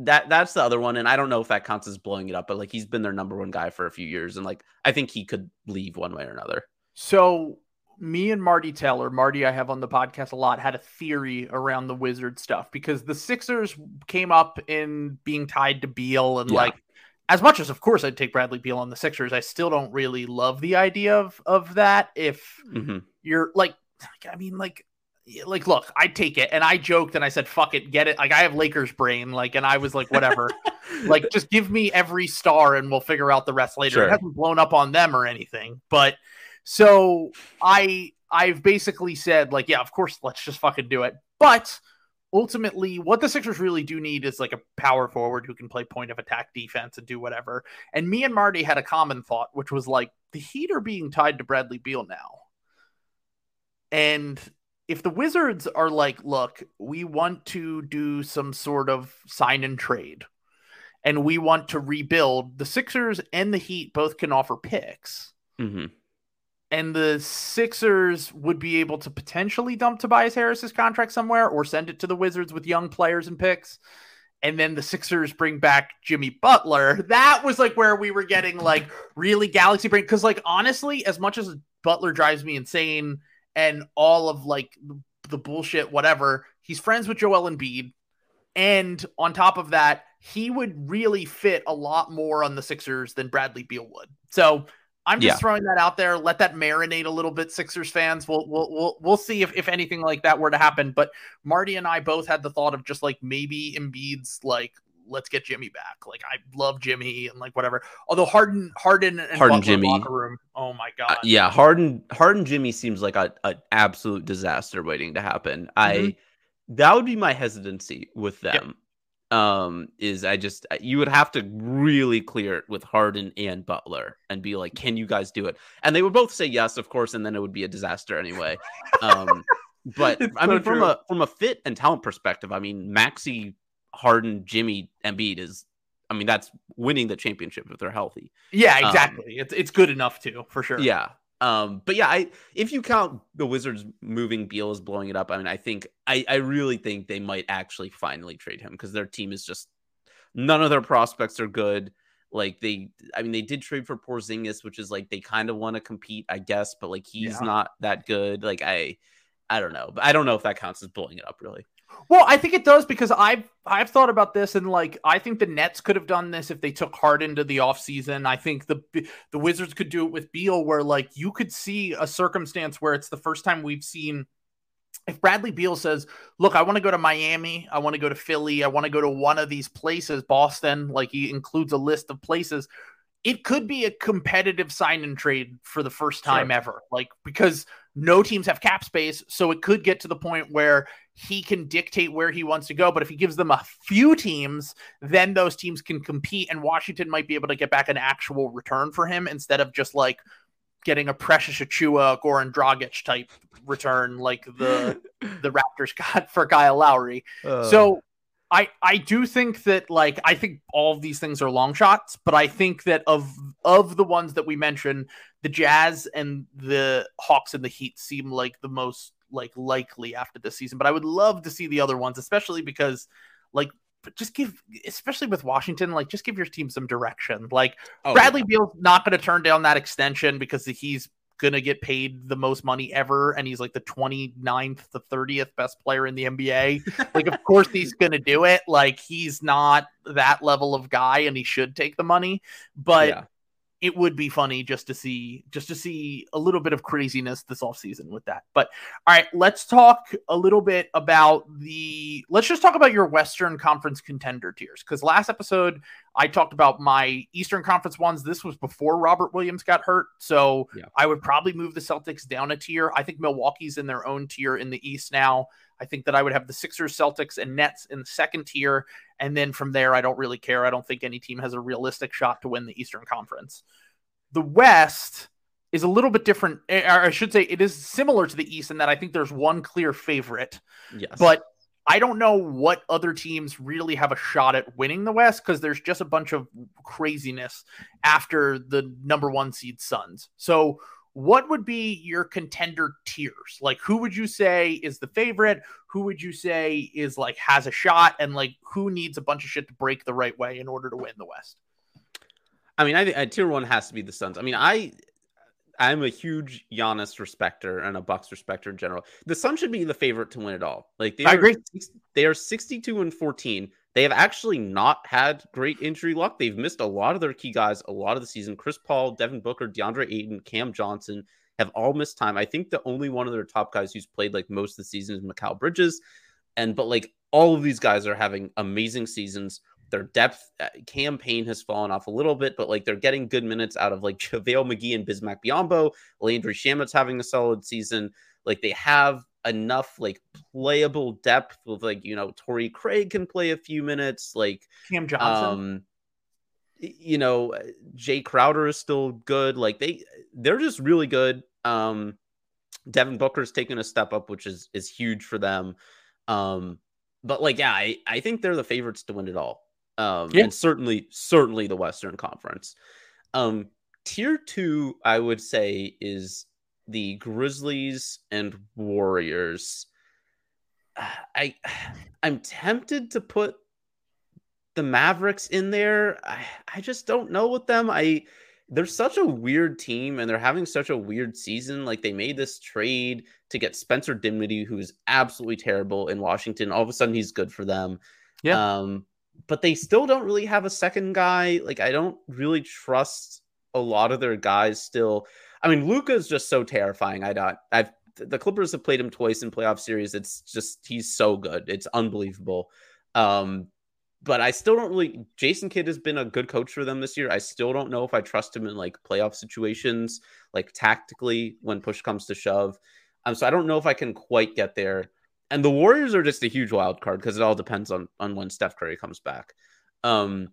that that's the other one, and I don't know if that counts as blowing it up, but like he's been their number one guy for a few years, and like I think he could leave one way or another. So me and Marty Taylor, Marty I have on the podcast a lot, had a theory around the Wizard stuff because the Sixers came up in being tied to Beal and Yeah. like as much as of course I'd take Bradley Beal on the Sixers, I still don't really love the idea of of that if Mhm. you're like I mean like like look, I take it and I joked and I said fuck it, get it. Like I have Lakers brain like and I was like whatever. like just give me every star and we'll figure out the rest later. Sure. It hasn't blown up on them or anything. But so I I've basically said like yeah, of course let's just fucking do it. But ultimately what the Sixers really do need is like a power forward who can play point of attack defense and do whatever. And me and Marty had a common thought which was like the Heat are being tied to Bradley Beal now. And if the Wizards are like, look, we want to do some sort of sign and trade and we want to rebuild, the Sixers and the Heat both can offer picks. Mhm. And the Sixers would be able to potentially dump Tobias Harris's contract somewhere or send it to the Wizards with young players and picks. And then the Sixers bring back Jimmy Butler. That was like where we were getting like really galaxy brain. Cause like honestly, as much as Butler drives me insane and all of like the bullshit, whatever, he's friends with Joel Embiid. And on top of that, he would really fit a lot more on the Sixers than Bradley Beal would. So I'm just Yeah. throwing that out there. Let that marinate a little bit, Sixers fans. We'll we'll we'll, we'll see if, if anything like that were to happen. But Marty and I both had the thought of just like maybe Embiid's like let's get Jimmy back. Like I love Jimmy and like whatever. Although Harden Harden and Harden, Butler Jimmy. locker room. Oh my god. Uh, yeah, Harden Harden Jimmy seems like a an absolute disaster waiting to happen. I that would be my hesitancy with Yep. Um, is I just you would have to really clear it with Harden and Butler and be like, can you guys do it? And they would both say yes, of course, and then it would be a disaster anyway. Um, but It's I so mean, from a from a fit and talent perspective, I mean, Maxey, Harden, Jimmy, Embiid is. I mean, that's winning the championship if they're healthy. Yeah, Um, exactly. it's it's good enough too, for sure. Yeah. Um, but yeah, I if you count the Wizards moving Beal as blowing it up, I mean, I think I, I really think they might actually finally trade him because their team is just none of their prospects are good. Like they, I mean, they did trade for Porzingis, which is like they kind of want to compete, I guess, but like he's Yeah. not that good. Like I, I don't know, but I don't know if that counts as blowing it up really. Well, I think it does because I've I've thought about this and like I think the Nets could have done this if they took Harden to the offseason. I think the the Wizards could do it with Beal where like you could see a circumstance where it's the first time we've seen if Bradley Beal says, "Look, I want to go to Miami, I want to go to Philly, I want to go to one of these places, Boston," like he includes a list of places, it could be a competitive sign and trade for the first time Sure. ever. Like because no teams have cap space, so it could get to the point where he can dictate where he wants to go. But if he gives them a few teams, then those teams can compete, and Washington might be able to get back an actual return for him instead of just like getting a Precious Achiuwa, Goran Dragic type return like the the Raptors got for Kyle Lowry. Uh. So I I do think that like I think all of these things are long shots, but I think that of of the ones that we mentioned, the Jazz and the Hawks and the Heat seem like the most like likely after this season. But I would love to see the other ones, especially because like just give especially with Washington, like just give your team some direction. Like Oh, Bradley yeah. Beal's not going to turn down that extension because he's going to get paid the most money ever. And he's like the 29th to 30th best player in the NBA. like, of course, he's going to do it. Like, he's not that level of guy and he should take the money. But yeah. It would be funny just to see just to see a little bit of craziness this offseason with that. But all right, let's talk a little bit about the let's just talk about your Western Conference contender tiers cuz last episode I talked about my Eastern Conference ones. This was before Robert Williams got hurt, so yeah. I would probably move the Celtics down a tier. I think Milwaukee's in their own tier in the East now. I think that I would have the Sixers, Celtics, and Nets in the second tier. And then from there, I don't really care. I don't think any team has a realistic shot to win the Eastern Conference. The West is a little bit different. Eh, or I should say, it is similar to the East in that I think there's one clear favorite. Yes. But I don't know what other teams really have a shot at winning the West because there's just a bunch of craziness after the number one seed Suns. So what would be your contender tiers? Like, who would you say is the favorite? Who would you say is like has a shot? And like, who needs a bunch of shit to break the right way in order to win the West? I mean, I think uh, tier one has to be the Suns. I mean, I I'm a huge Giannis respecter and a Bucks respecter in general. The Suns should be the favorite to win it all. Like they I are, agree. They are 62 and 14. They have actually not had great injury luck. They've missed a lot of their key guys a lot of the season. Chris Paul, Devin Booker, DeAndre Ayton, Cam Johnson have all missed time. I think the only one of their top guys who's played like most of the season is Mikal Bridges. And but like all of these guys are having amazing seasons. Their depth uh, campaign has fallen off a little bit, but like they're getting good minutes out of like JaVale McGee and Bismack Biyombo. Landry Shamet's having a solid season. Like they have enough like playable depth with like you know Torrey Craig can play a few minutes like Cam Johnson. Um, you know Jae Crowder is still good. Like they they're just really good. Um, Devin Booker's taken a step up, which is is huge for them. Um, but like yeah, I I think they're the favorites to win it all. Um, yeah. and certainly certainly the Western Conference. Um, tier two, I would say is the Grizzlies and Warriors. I I'm tempted to put the Mavericks in there. I, I just don't know with them. I they're such a weird team and they're having such a weird season. Like they made this trade to get Spencer Dinwiddie, who's absolutely terrible in Washington. All of a sudden he's good for them. Yeah. Um, but they still don't really have a second guy. Like I don't really trust a lot of their guys still. I mean, Luka is just so terrifying. I don't. I've the Clippers have played him twice in playoff series. It's just he's so good. It's unbelievable. Um, but I still don't really. Jason Kidd has been a good coach for them this year. I still don't know if I trust him in like playoff situations, like tactically when push comes to shove. Um, so I don't know if I can quite get there. And the Warriors are just a huge wild card because it all depends on on when Steph Curry comes back. Um,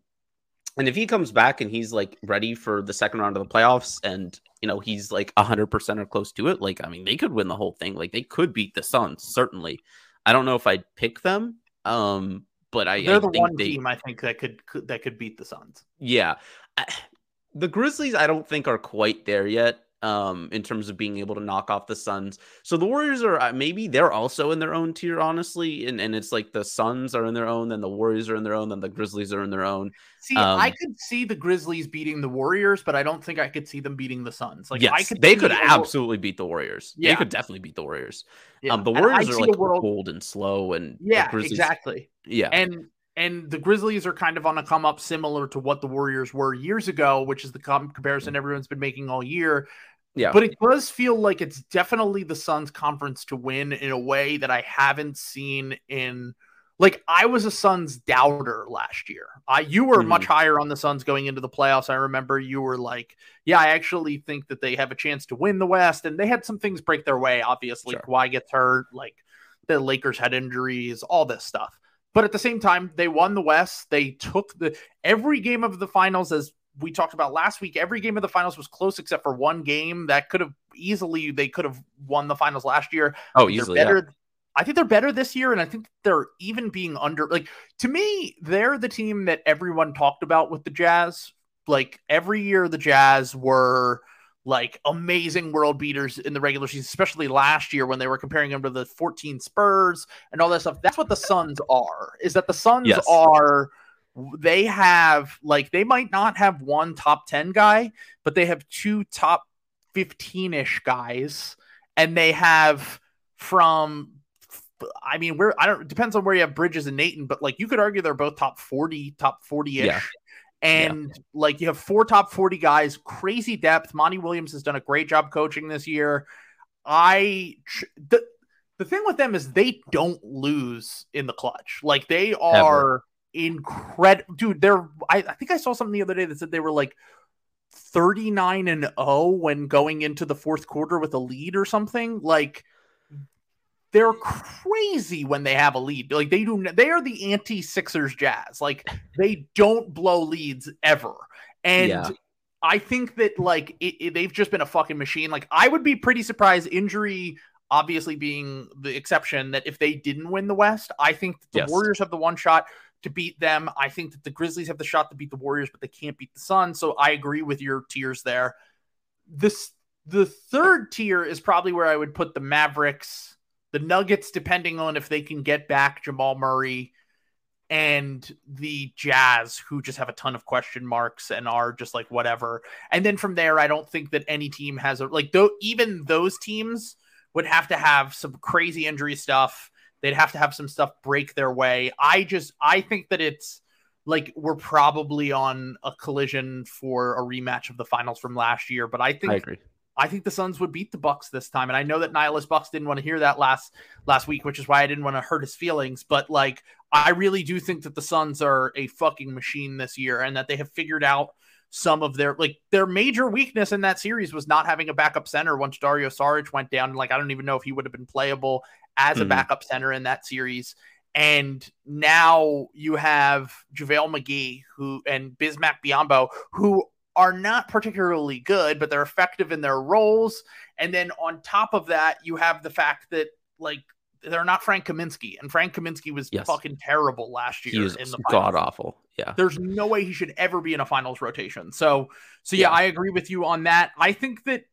and if he comes back and he's like ready for the second round of the playoffs and you know he's like 100% or close to it like i mean they could win the whole thing. Like they could beat the suns certainly. I don't know if i'd pick them um but i they're I the one they, team i think that could, could, that could beat the suns. Yeah. I, the grizzlies i don't think are quite there yet um, in terms of being able to knock off the Suns. So the Warriors are uh, maybe they're also in their own tier, honestly, and and it's like the Suns are in their own, then the Warriors are in their own, then the Grizzlies are in their own. See, um, I could see the Grizzlies beating the Warriors, but I don't think I could see them beating the Suns. Like, yes, I could they could absolutely beat the Warriors. Yeah. They could definitely beat the Warriors. Yeah. Um, the Warriors are like world... cold and slow, and yeah, exactly. Yeah, and and the Grizzlies are kind of on a come up similar to what the Warriors were years ago, which is the comparison everyone's been making all year. Yeah. But it does feel like it's definitely the Suns conference to win in a way that I haven't seen in like I was a Suns doubter last year. I you were mm-hmm. much higher on the Suns going into the playoffs. I remember you were like, yeah, I actually think that they have a chance to win the West and they had some things break their way, obviously. Sure. Kawhi gets hurt, like the Lakers had injuries, all this stuff. But at the same time, they won the West. They took the every game of the finals as we talked about last week, every game of the finals was close except for one game that could have easily they could have won the finals last year. Oh, easily. Better. Yeah. I think they're better this year, and I think they're even being under. Like to me, they're the team that everyone talked about with the Jazz. Like every year, the Jazz were like amazing world beaters in the regular season, especially last year when they were comparing them to the 14 Spurs and all that stuff. That's what the Suns are. Is that the Suns yes. are they have like they might not have one top 10 guy, but they have two top 15-ish guys and they have from I mean, where I don't depends on where you have Bridges and Nathan, but like you could argue they're both top 40, top 40-ish. Yeah. And yeah. like you have four top 40 guys, crazy depth. Monty Williams has done a great job coaching this year. I the the thing with them is they don't lose in the clutch. Like they are incredible, dude. They're I, I think I saw something the other day that said they were like 39 and 0 when going into the fourth quarter with a lead or something. Like they're crazy when they have a lead. Like they do they are the anti Sixers Jazz. Like they don't blow leads ever. And yeah. I think that like it, it, they've just been a fucking machine. Like I would be pretty surprised injury obviously being the exception that if they didn't win the West, I think the yes. Warriors have the one shot to beat them. I think that the Grizzlies have the shot to beat the Warriors, but they can't beat the Suns. So I agree with your tiers there. This the third tier is probably where I would put the Mavericks, the Nuggets, depending on if they can get back Jamal Murray, and the Jazz, who just have a ton of question marks and are just like whatever. And then from there, I don't think that any team has a like though even those teams would have to have some crazy injury stuff. They'd have to have some stuff break their way. I just I think that it's like we're probably on a collision for a rematch of the finals from last year. But I think I agree. I think the Suns would beat the Bucks this time, and I know that Nihilist Bucks didn't want to hear that last last week, which is why I didn't want to hurt his feelings. But like, I really do think that the Suns are a fucking machine this year, and that they have figured out some of their like their major weakness in that series was not having a backup center once Dario Saric went down. Like I don't even know if he would have been playable as mm-hmm. a backup center in that series. And now you have JaVale McGee who and Bismack Biyombo who are not particularly good, but they're effective in their roles. And then on top of that, you have the fact that like they're not Frank Kaminsky, and Frank Kaminsky was yes. fucking terrible last year. He was in the god awful. Yeah, there's no way he should ever be in a finals rotation. So, so yeah, yeah, I agree with you on that. I think that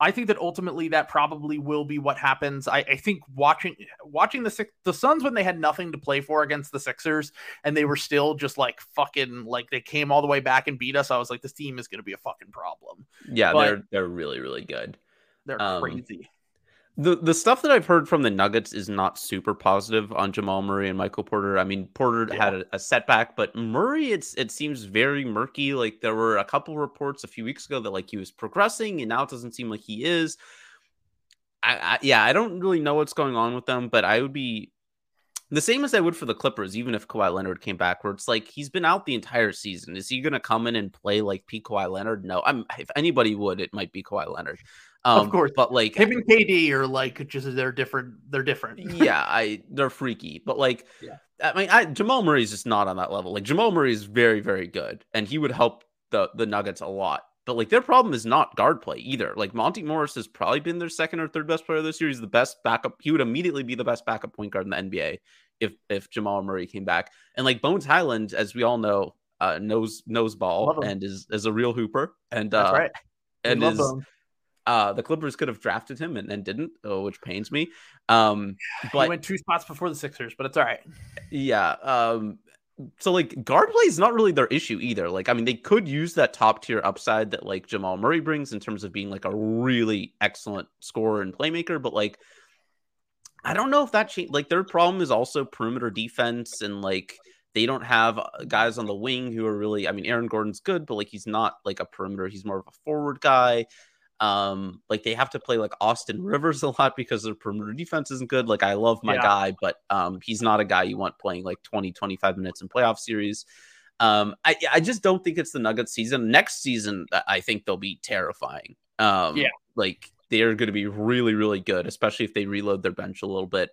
I think that ultimately that probably will be what happens. I, I think watching watching the six, the Suns when they had nothing to play for against the Sixers and they were still just like fucking like they came all the way back and beat us. I was like, this team is going to be a fucking problem. Yeah, but they're they're really really good. They're um, crazy the the stuff that I've heard from the Nuggets is not super positive on Jamal Murray and Michael Porter. I mean, Porter yeah. had a, a, setback, but Murray, it's it seems very murky. Like there were a couple reports a few weeks ago that like he was progressing, and now it doesn't seem like he is. I, I yeah, I don't really know what's going on with them, but I would be the same as I would for the Clippers, even if Kawhi Leonard came back, where it's like he's been out the entire season. Is he going to come in and play like P. Kawhi Leonard? No, I'm. If anybody would, it might be Kawhi Leonard. Um, of course, but like him and KD are like just they're different. They're different. yeah, I they're freaky, but like yeah. I mean, I, Jamal Murray is just not on that level. Like Jamal Murray is very, very good, and he would help the the Nuggets a lot. But like their problem is not guard play either. Like Monte Morris has probably been their second or third best player this year. He's the best backup. He would immediately be the best backup point guard in the NBA if if Jamal Murray came back. And like Bones Hyland, as we all know, uh, knows knows ball and is is a real hooper. And That's uh, right. And is uh, the Clippers could have drafted him and, and didn't, oh, which pains me. Um, but he went two spots before the Sixers, but it's all right. Yeah. Um, so like guard play is not really their issue either. Like, I mean, they could use that top tier upside that like Jamal Murray brings in terms of being like a really excellent scorer and playmaker, but like, I don't know if that change. Like, their problem is also perimeter defense and like they don't have uh, guys on the wing who are really. I mean, Aaron Gordon's good, but like he's not like a perimeter. He's more of a forward guy. Um, like they have to play like Austin Rivers a lot because their perimeter defense isn't good. Like I love my yeah. guy, but um, he's not a guy you want playing like 20, 25 minutes in playoff series. Um, I, I just don't think it's the Nuggets season. Next season, I think they'll be terrifying. Um, yeah, like they are going to be really, really good, especially if they reload their bench a little bit.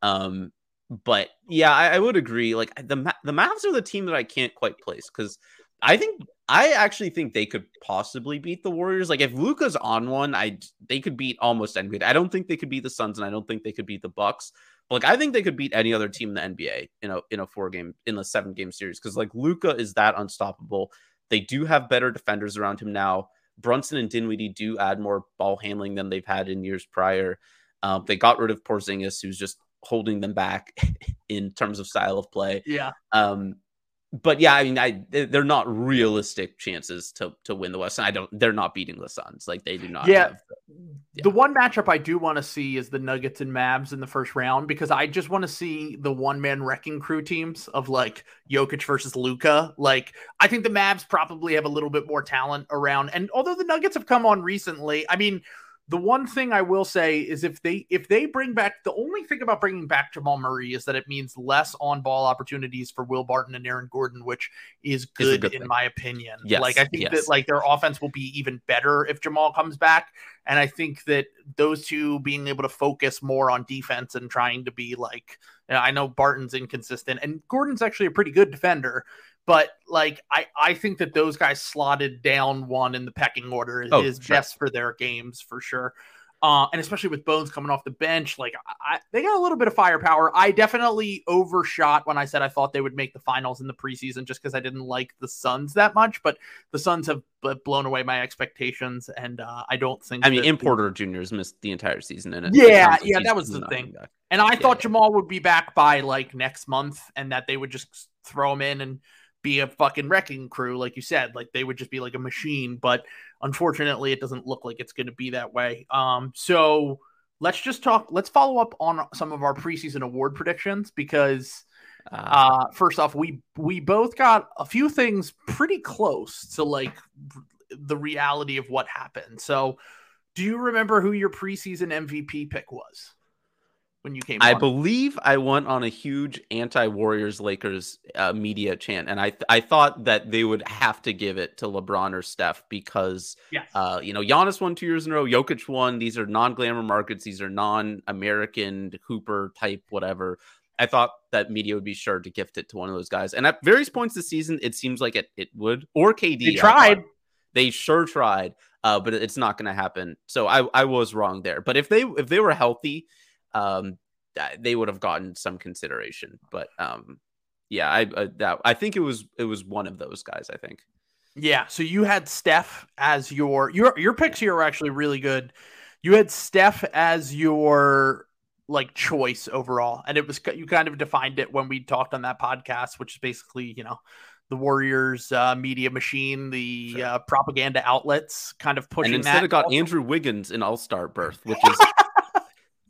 Um, but yeah, I, I would agree. Like the the Mavs are the team that I can't quite place because I think I actually think they could possibly beat the Warriors. Like if Luka's on one, I they could beat almost anybody. I don't think they could beat the Suns, and I don't think they could beat the Bucks. But like I think they could beat any other team in the NBA in a in a four game in a seven game series because like Luka is that unstoppable. They do have better defenders around him now. Brunson and Dinwiddie do add more ball handling than they've had in years prior. Um, they got rid of Porzingis, who's just holding them back in terms of style of play. Yeah. Um, but yeah, I mean, I they're not realistic chances to to win the West. And I don't. They're not beating the Suns. Like they do not. Yeah. have the- Yeah. The one matchup I do want to see is the Nuggets and Mavs in the first round because I just want to see the one man wrecking crew teams of like Jokic versus Luka. Like I think the Mavs probably have a little bit more talent around, and although the Nuggets have come on recently, I mean. The one thing I will say is if they if they bring back the only thing about bringing back Jamal Murray is that it means less on ball opportunities for Will Barton and Aaron Gordon, which is good, good in thing. my opinion. Yes, like I think yes. that like their offense will be even better if Jamal comes back. And I think that those two being able to focus more on defense and trying to be like, you know, I know Barton's inconsistent and Gordon's actually a pretty good defender, but like I, I think that those guys slotted down one in the pecking order is, Oh, is sure. best for their games for sure. Uh, and especially with Bones coming off the bench, like I, they got a little bit of firepower. I definitely overshot when I said I thought they would make the finals in the preseason, just because I didn't like the Suns that much. But the Suns have blown away my expectations, and uh, I don't think. I mean, that the- Importer Juniors missed the entire season in it. Yeah, yeah, that was the thing. back. And I Yeah, thought yeah. Jamal would be back by like next month and that they would just throw him in and be a fucking wrecking crew, like you said. Like they would just be like a machine. But unfortunately, it doesn't look like it's going to be that way. Um, so let's just talk, let's follow up on some of our preseason award predictions because Uh, uh first off we we both got a few things pretty close to like the reality of what happened so do you remember who your preseason mvp pick was when you came I on? believe I went on a huge anti-Warriors Lakers uh, media chant, and I th- I thought that they would have to give it to LeBron or Steph because yes uh, you know Giannis won two years in a row, Jokic won. These are non-glamour markets. These are non-American Hooper type whatever. I thought that media would be sure to gift it to one of those guys, and at various points this season, it seems like it it would or KD. they tried. They sure tried, uh, but it's not going to happen. So I, I was wrong there. But if they if they were healthy, um, they would have gotten some consideration. But um, yeah, I uh, that I think it was it was one of those guys. I think. Yeah, so you had Steph as your your your picks here are actually really good. You had Steph as your like choice overall, and it was you kind of defined it when we talked on that podcast, which is basically you know the Warriors uh, media machine, the Sure. uh, propaganda outlets, kind of pushing and instead that. it got Andrew Wiggins in All Star berth, which is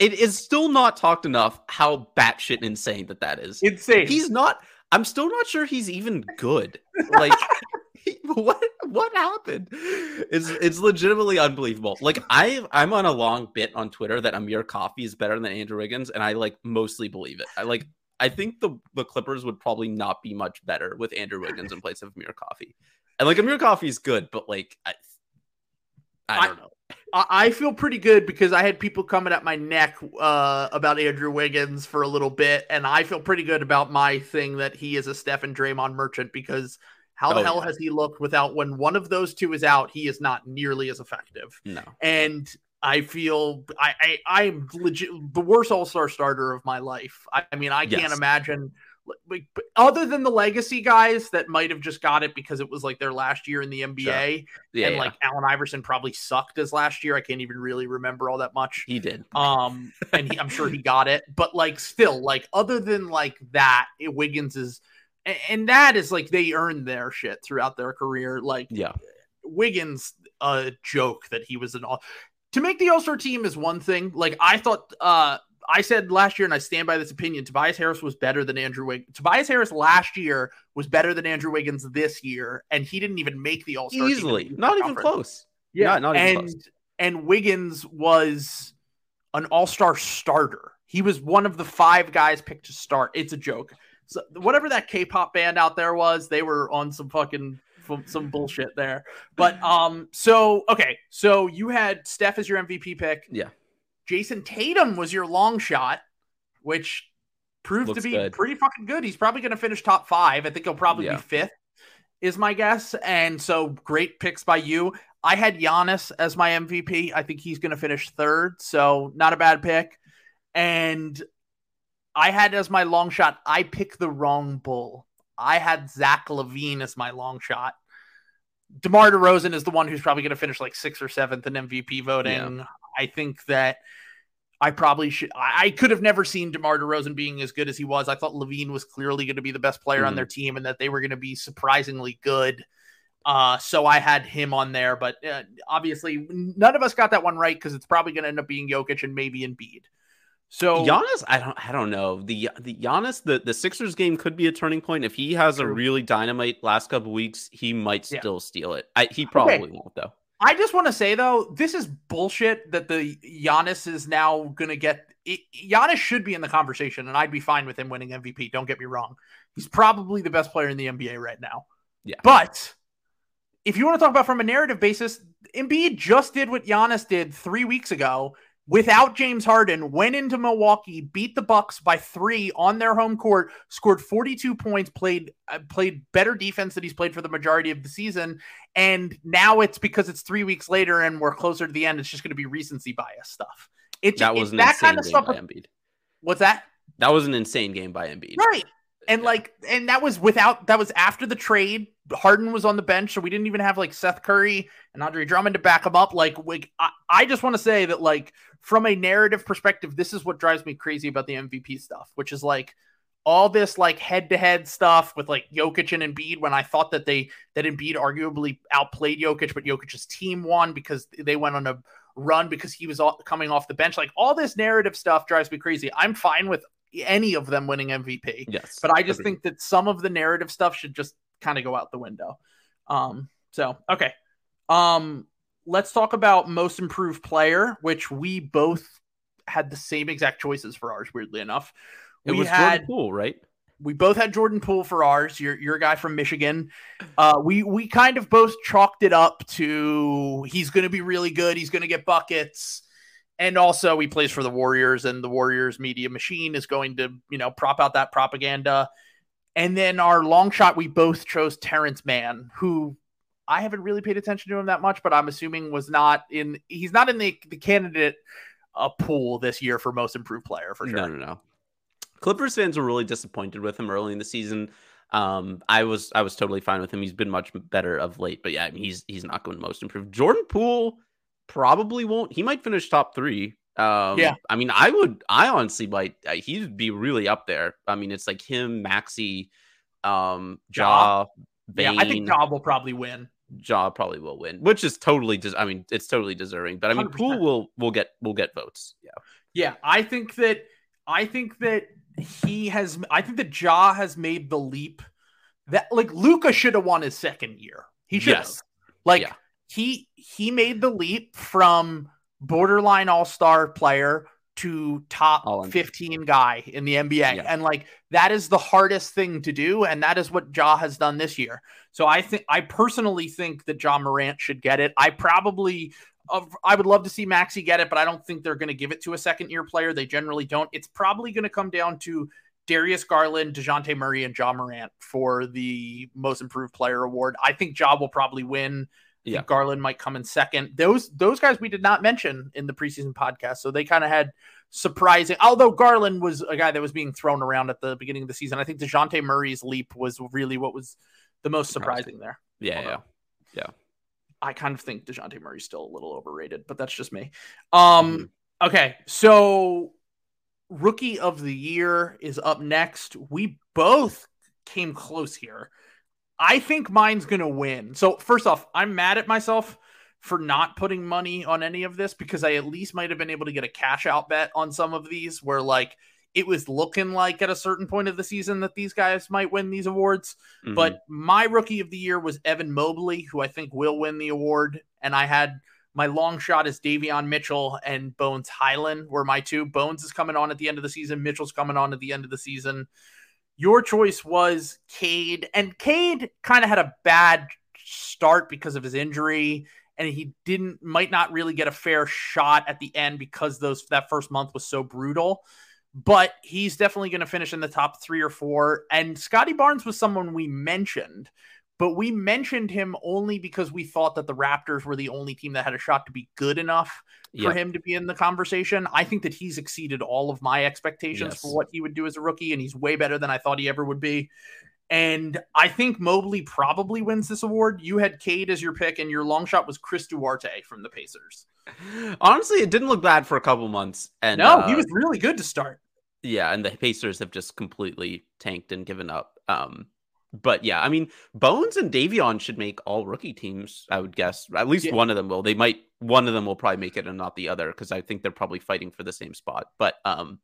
it is still not talked enough how batshit insane that that is. insane. He's not. I'm still not sure he's even good. Like, what what happened? It's it's legitimately unbelievable. Like I I'm on a long bit on Twitter that Amir Coffey is better than Andrew Wiggins, and I like mostly believe it. I like I think the the Clippers would probably not be much better with Andrew Wiggins in place of Amir Coffey. And like Amir Coffey is good, but like I, I don't know. I feel pretty good because I had people coming at my neck uh, about Andrew Wiggins for a little bit, and I feel pretty good about my thing that he is a Stephen Draymond merchant because how the Oh, hell yeah. has he looked without when one of those two is out, he is not nearly as effective. No. And I feel I, I I'm legit the worst All Star starter of my life. I, I mean I can't imagine. Like, Other than the legacy guys that might have just got it because it was like their last year in the NBA, Yeah, and yeah. like Allen Iverson probably sucked as last year. I can't even really remember all that much. he did. Um, and he, I'm sure he got it, but like still, like other than like that, it, Wiggins is, and, and that is like they earned their shit throughout their career. Like Yeah. Wiggins, a joke that he was an all to make the All Star team is one thing. Like I thought, uh, I said last year, and I stand by this opinion. Tobias Harris was better than Andrew Wiggins. Tobias Harris last year was better than Andrew Wiggins this year, and he didn't even make the All Star Easily. Not even close. yeah, Not- not even and close. and Wiggins was an all-star starter. He was one of the five guys picked to start. It's a joke. So whatever that K-pop band out there was, they were on some fucking some bullshit there. But um, so okay, so you had Steph as your MVP pick. Yeah. Jayson Tatum was your long shot, which proved Looks to be good. pretty fucking good. He's probably going to finish top five. I think he'll probably Yeah. be fifth, is my guess. And so great picks by you. I had Giannis as my MVP. I think he's going to finish third, so not a bad pick. And I had as my long shot. I picked the wrong bull. I had Zach LaVine as my long shot. DeMar DeRozan is the one who's probably going to finish like sixth or seventh in MVP voting. I think that I probably should. I, could have never seen DeMar DeRozan being as good as he was. I thought LaVine was clearly going to be the best player mm-hmm. on their team and that they were going to be surprisingly good. Uh, so I had him on there, but uh, obviously none of us got that one right because it's probably going to end up being Jokic and maybe Embiid. So Giannis, I don't, I don't know. The the Giannis, the the Sixers game could be a turning point if he has a really dynamite last couple weeks. He might still yeah. steal it. I, he probably okay. won't though. I just want to say though, this is bullshit that the Giannis is now going to get. It, Giannis should be in the conversation, and I'd be fine with him winning MVP. Don't get me wrong; he's probably the best player in the NBA right now. Yeah, but if you want to talk about from a narrative basis, Embiid just did what Giannis did three weeks ago without James Harden, went into Milwaukee, beat the Bucks by three on their home court, scored 42 points, played uh, played better defense than he's played for the majority of the season, and now it's because it's three weeks later and we're closer to the end. It's just going to be recency bias stuff. It, that was that kind of stuff. By Embiid. What's that? That was an insane game by Embiid. Right. And like, and that was without that was after the trade. Harden was on the bench, so we didn't even have like Seth Curry and Andre Drummond to back him up. Like, like I, I just want to say that like from a narrative perspective, this is what drives me crazy about the MVP stuff, which is like all this like head to head stuff with like Jokic and Embiid when I thought that they that Embiid arguably outplayed Jokic, but Jokic's team won because they went on a run because he was all, coming off the bench. Like all this narrative stuff drives me crazy. I'm fine with any of them winning MVP. Yes. But I just think that some of the narrative stuff should just kind of go out the window. Um so okay. Um let's talk about most improved player, which we both had the same exact choices for ours, weirdly enough. It we was had, Jordan Poole, right? We both had Jordan Poole for ours. You're you're a guy from Michigan. Uh, we we kind of both chalked it up to he's going to be really good. He's going to get buckets, and also he plays for the Warriors, and the Warriors media machine is going to you know prop out that propaganda. And then our long shot, we both chose Terance Mann, who I haven't really paid attention to him that much, but I'm assuming was not in. He's not in the the candidate uh, pool this year for most improved player for sure. No, no, no. Clippers fans were really disappointed with him early in the season. Um, I was I was totally fine with him. He's been much better of late, but yeah, I mean, he's he's not going most improved. Jordan Poole probably won't. He might finish top three. Um, yeah, I mean, I would. I honestly might. Uh, he'd be really up there. I mean, it's like him, Maxey, um, Ja, Ja. Yeah, I think Ja will probably win. Ja probably will win, which is totally. Des- I mean, it's totally deserving. But I mean, 100%. Poole will will get will get votes. Yeah, yeah. I think that I think that he has. I think that Ja has made the leap that like Luka should have won his second year. He should yes. Like yeah. he he made the leap from borderline all star player to top 15 guy in the NBA. Yeah. And like that is the hardest thing to do. And that is what Ja has done this year. So I think I personally think that Ja Morant should get it. I probably I would love to see Maxey get it, but I don't think they're going to give it to a second year player. They generally don't. It's probably going to come down to Darius Garland, DeJounte Murray, and Ja Morant for the most improved player award. I think Ja will probably win. Yeah. Garland might come in second. Those those guys we did not mention in the preseason podcast, so they kind of had surprising. Although Garland was a guy that was being thrown around at the beginning of the season, I think Dejounte Murray's leap was really what was the most surprising there. Yeah, yeah, yeah. I kind of think Dejounte Murray's still a little overrated, but that's just me. Um, mm-hmm. okay, so rookie of the year is up next. We both came close here. I think mine's going to win. So, first off, I'm mad at myself for not putting money on any of this because I at least might have been able to get a cash out bet on some of these where, like, it was looking like at a certain point of the season that these guys might win these awards. Mm-hmm. But my rookie of the year was Evan Mobley, who I think will win the award. And I had my long shot is Davion Mitchell and Bones Hyland were my two. Bones is coming on at the end of the season. Mitchell's coming on at the end of the season. Your choice was Cade, and Cade kind of had a bad start because of his injury, and he didn't might not really get a fair shot at the end because those that first month was so brutal. But he's definitely going to finish in the top three or four. And Scotty Barnes was someone we mentioned, but we mentioned him only because we thought that the Raptors were the only team that had a shot to be good enough for him to be in the conversation. I think that he's exceeded all of my expectations yes. for what he would do as a rookie, and he's way better than I thought he ever would be. And I think Mobley probably wins this award. You had Cade as your pick, and your long shot was Chris Duarte from the Pacers. Honestly, it didn't look bad for a couple months. And no, uh, he was really good to start. Yeah, and the Pacers have just completely tanked and given up. Um, but yeah, I mean, Bones and Davion should make all rookie teams. I would guess at least Yeah. one of them will. They might one of them will probably make it and not the other because I think they're probably fighting for the same spot. But um,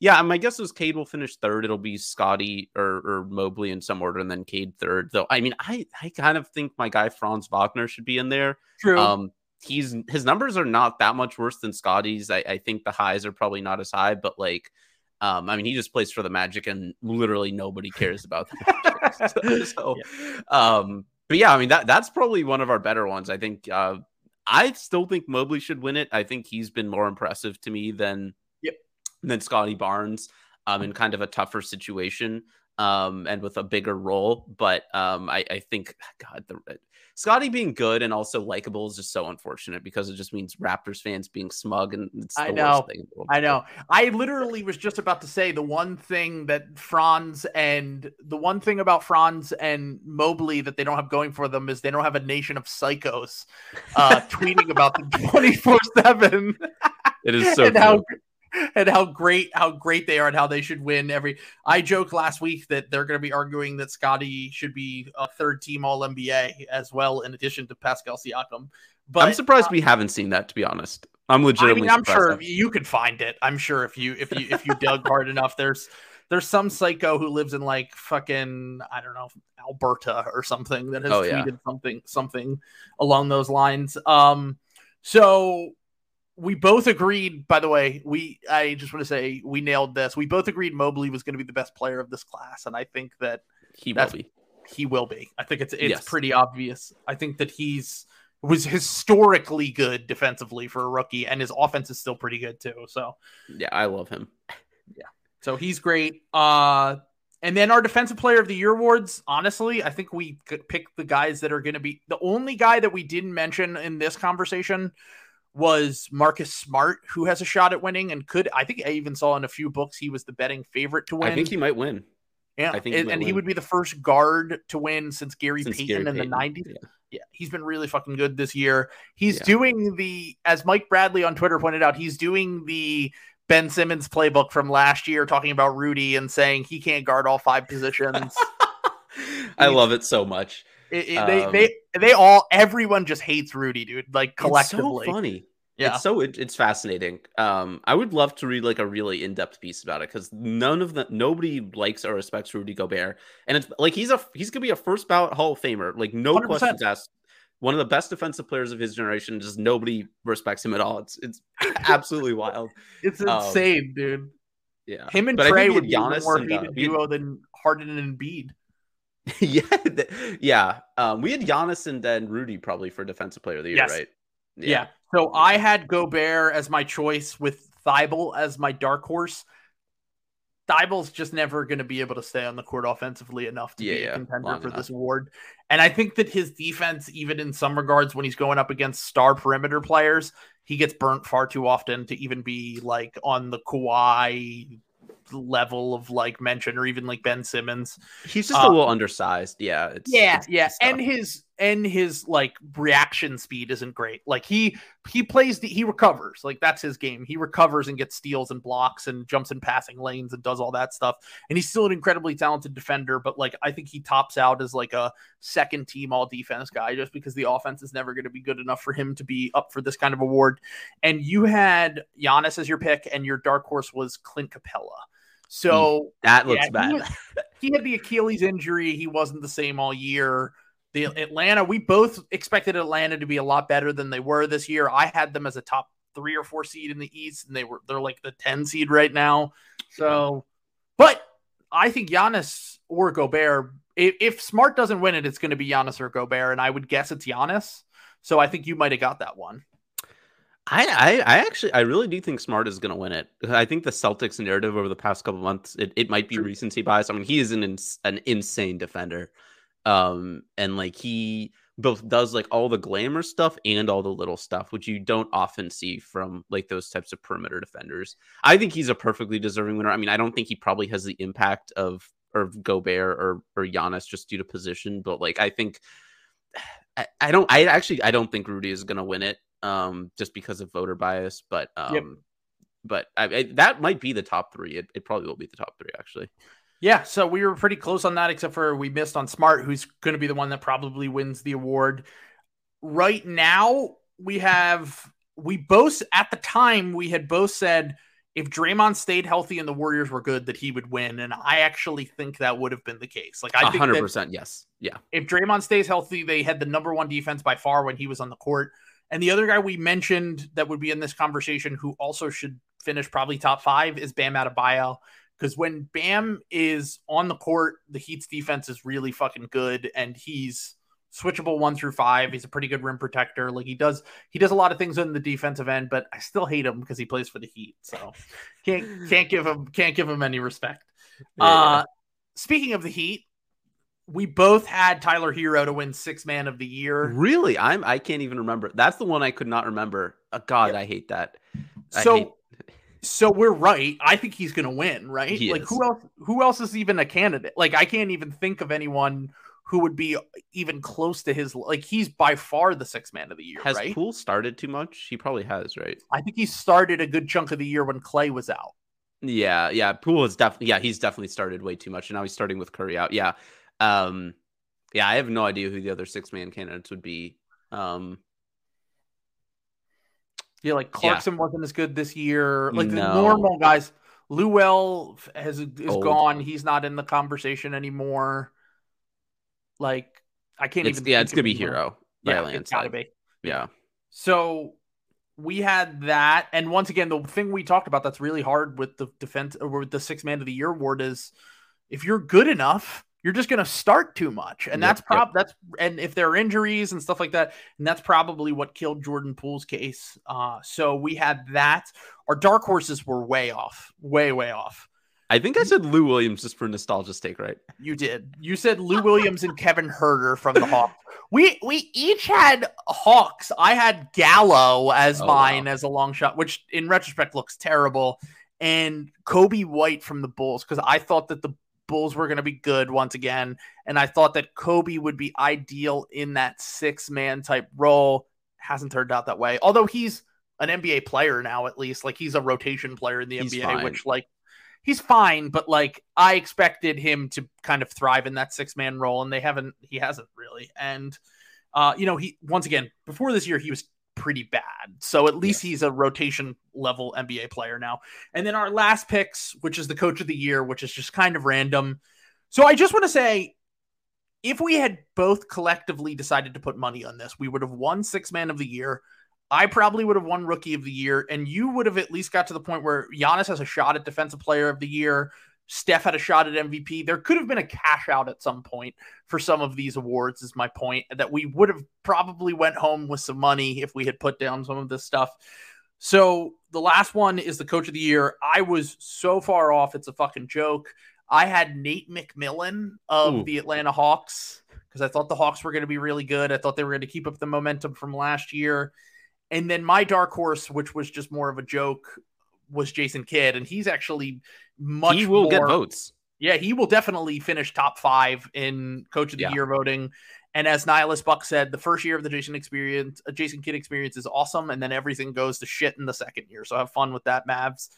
yeah, my guess is Cade will finish third. It'll be Scotty or, or Mobley in some order, and then Cade third. Though I mean, I I kind of think my guy Franz Wagner should be in there. True. Um, he's his numbers are not that much worse than Scotty's. I, I think the highs are probably not as high, but like, um, I mean, he just plays for the Magic, and literally nobody cares about the Magic. so, um, but yeah, I mean that that's probably one of our better ones. I think. Uh, I still think Mobley should win it. I think he's been more impressive to me than Yep. than Scotty Barnes, um, in kind of a tougher situation, um, and with a bigger role. But um, I, I think God, the Scotty being good and also likable is just so unfortunate because it just means Raptors fans being smug and it's the I worst know. thing in the world. I know. I literally was just about to say the one thing that Franz and the one thing about Franz and Mobley that they don't have going for them is they don't have a nation of psychos uh, tweeting about them 24 7 It is so and how true. And how great how great they are and how they should win every I joked last week that they're going to be arguing that Scotty should be a third team all NBA as well in addition to Pascal Siakam but I'm surprised we haven't seen that to be honest. I'm I legitimately mean, I'm surprised sure you could find it. I'm sure if you if you if you dug hard enough, there's there's some psycho who lives in like fucking I don't know Alberta or something that has Oh, yeah. tweeted something something along those lines. Um, so we both agreed. By the way, we I just want to say we nailed this. We both agreed Mobley was going to be the best player of this class, and I think that he will be. he will be. I think it's it's Yes. pretty obvious. I think that he's was historically good defensively for a rookie, and his offense is still pretty good too. So Yeah, I love him. Yeah, so he's great. Uh and then our defensive player of the year awards, honestly, I think we could pick the guys that are going to be the only guy that we didn't mention in this conversation was Marcus Smart, who has a shot at winning and could. I think I even saw in a few books he was the betting favorite to win. I think he might win. yeah, I think and, might and he would be the first guard to win since Gary Since Payton Gary in Payton. the '90s. Yeah. Yeah, he's been really fucking good this year. He's Yeah. doing the, as Mike Bradley on Twitter pointed out, he's doing the Ben Simmons playbook from last year, talking about Rudy and saying he can't guard all five positions. I love it so much. It- it- Um, they, they all, everyone just hates Rudy, dude. Like collectively. It's so funny. Yeah. It's so it, it's fascinating. Um, I would love to read like a really in depth piece about it because none of the nobody likes or respects Rudy Gobert, and it's like he's a he's gonna be a first ballot Hall of Famer. Like no 100%. questions asked. One of the best defensive players of his generation. Just nobody respects him at all. It's it's absolutely wild. It's Um, insane, dude. Yeah, Him and but Trae would be Giannis more and, uh, hated had- duo than Harden and Embiid. yeah, th- yeah. Um, we had Giannis and then Rudy probably for defensive player of the year, Yes. right? Yeah. So I had Gobert as my choice with Thybulle as my dark horse. Thybulle's just never going to be able to stay on the court offensively enough to Yeah, be yeah, a contender for enough. this award. And I think that his defense, even in some regards, when he's going up against star perimeter players, he gets burnt far too often to even be like on the Kawhi level of like mention or even like Ben Simmons. He's just Uh, a little undersized. Yeah. It's, Yeah, it's- yeah, and his and his like reaction speed isn't great. Like he he plays the he recovers. Like that's his game. He recovers and gets steals and blocks and jumps in passing lanes and does all that stuff. And he's still an incredibly talented defender, but like I think he tops out as like a second team all defense guy just because the offense is never going to be good enough for him to be up for this kind of award. And you had Giannis as your pick and your dark horse was Clint Capela. So that looks yeah, he bad. was- he had the Achilles injury. He wasn't the same all year. The Atlanta, we both expected Atlanta to be a lot better than they were this year. I had them as a top three or four seed in the East, and they were they're like the 10 seed right now. So, but I think Giannis or Gobert, if, if Smart doesn't win it, it's going to be Giannis or Gobert, and I would guess it's Giannis. So I think you might have got that one. I, I, I actually, I really do think Smart is going to win it. I think the Celtics narrative over the past couple months, it, it might be recency bias. I mean, he is an ins- an insane defender, um, and like he both does like all the glamour stuff and all the little stuff, which you don't often see from like those types of perimeter defenders. I think he's a perfectly deserving winner. I mean, I don't think he probably has the impact of or Gobert or or Giannis just due to position. But like I think I, I don't I actually I don't think Rudy is gonna win it um just because of voter bias. But um Yep. but I, I, that might be the top three. It, it probably will be the top three actually. Yeah, so we were pretty close on that, except for we missed on Smart, who's going to be the one that probably wins the award. Right now, we have we both at the time we had both said if Draymond stayed healthy and the Warriors were good, that he would win, and I actually think that would have been the case. Like I, think hundred percent yes. Yeah. if Draymond stays healthy, they had the number one defense by far when he was on the court. And the other guy we mentioned that would be in this conversation, who also should finish probably top five, is Bam Adebayo. Because when Bam is on the court, the Heat's defense is really fucking good, and he's switchable one through five. He's a pretty good rim protector. Like he does, he does a lot of things in the defensive end, but I still hate him because he plays for the Heat. So can't can't give him can't give him any respect. Uh, speaking of the Heat, we both had Tyler Herro to win six man of the year. Really? I'm I can't even remember. That's the one I could not remember. Uh, God. I hate that. I So hate- so we're right. I think he's gonna win, right? He like is. who else who else is even a candidate? Like I can't even think of anyone who would be even close to his like he's by far the six man of the year, has right? Poole started too much? He probably has, right? I think he started a good chunk of the year when Clay was out. Yeah, yeah. Poole is definitely yeah, he's definitely started way too much. And now he's starting with Curry out. Yeah. Um yeah, I have no idea who the other six man candidates would be. Um Yeah, like Yeah. Clarkson wasn't as good this year. Like the normal guys. Lou Will has is Old. gone. He's not in the conversation anymore. Like I can't it's even. yeah, it's gonna be Herro Yeah, it's gotta be. Yeah. So we had that, and once again, the thing we talked about that's really hard with the defense or with the six man of the year award is if you're good enough, you're just going to start too much, and Yep, that's yep. prob that's and if there are injuries and stuff like that, and that's probably what killed Jordan Poole's case. Uh, so we had that. Our dark horses were way off, way way off. I think I said Lou Williams just for nostalgia's sake, right? You did. You said Lou Williams and Kevin Huerter from the Hawks. We we each had Hawks. I had Gallo as Oh, mine wow. as a long shot, which in retrospect looks terrible, and Coby White from the Bulls because I thought that the Bulls were going to be good once again, and I thought that Coby would be ideal in that six man type role. Hasn't turned out that way. Although he's an NBA player now, at least like he's a rotation player in the He's NBA, fine. which like he's fine, but like I expected him to kind of thrive in that six man role, and they haven't. He hasn't really. And uh, you know, he once again before this year he was pretty bad. So at least he's a rotation level NBA player now. And then our last picks, which is the coach of the year, which is just kind of random. So I just want to say. If we had both collectively decided to put money on this, we would have won six man of the year. I probably would have won rookie of the year, and you would have at least got to the point where Giannis has a shot at defensive player of the year. Steph had a shot at MVP. There could have been a cash out at some point for some of these awards, is my point. That we would have probably went home with some money if we had put down some of this stuff. So the last one is the coach of the year. I was so far off, it's a fucking joke. I had Nate McMillan of Ooh. the Atlanta Hawks because I thought the Hawks were going to be really good. I thought they were going to keep up the momentum from last year. And then my dark horse, which was just more of a joke, was Jason Kidd, and he's actually much. he will get votes. Yeah, he will definitely finish top five in Coach of the Yeah. Year voting. And as Nihilus Buck said, the first year of the Jason experience, uh, Jason Kidd experience is awesome, and then everything goes to shit in the second year. So have fun with that, Mavs.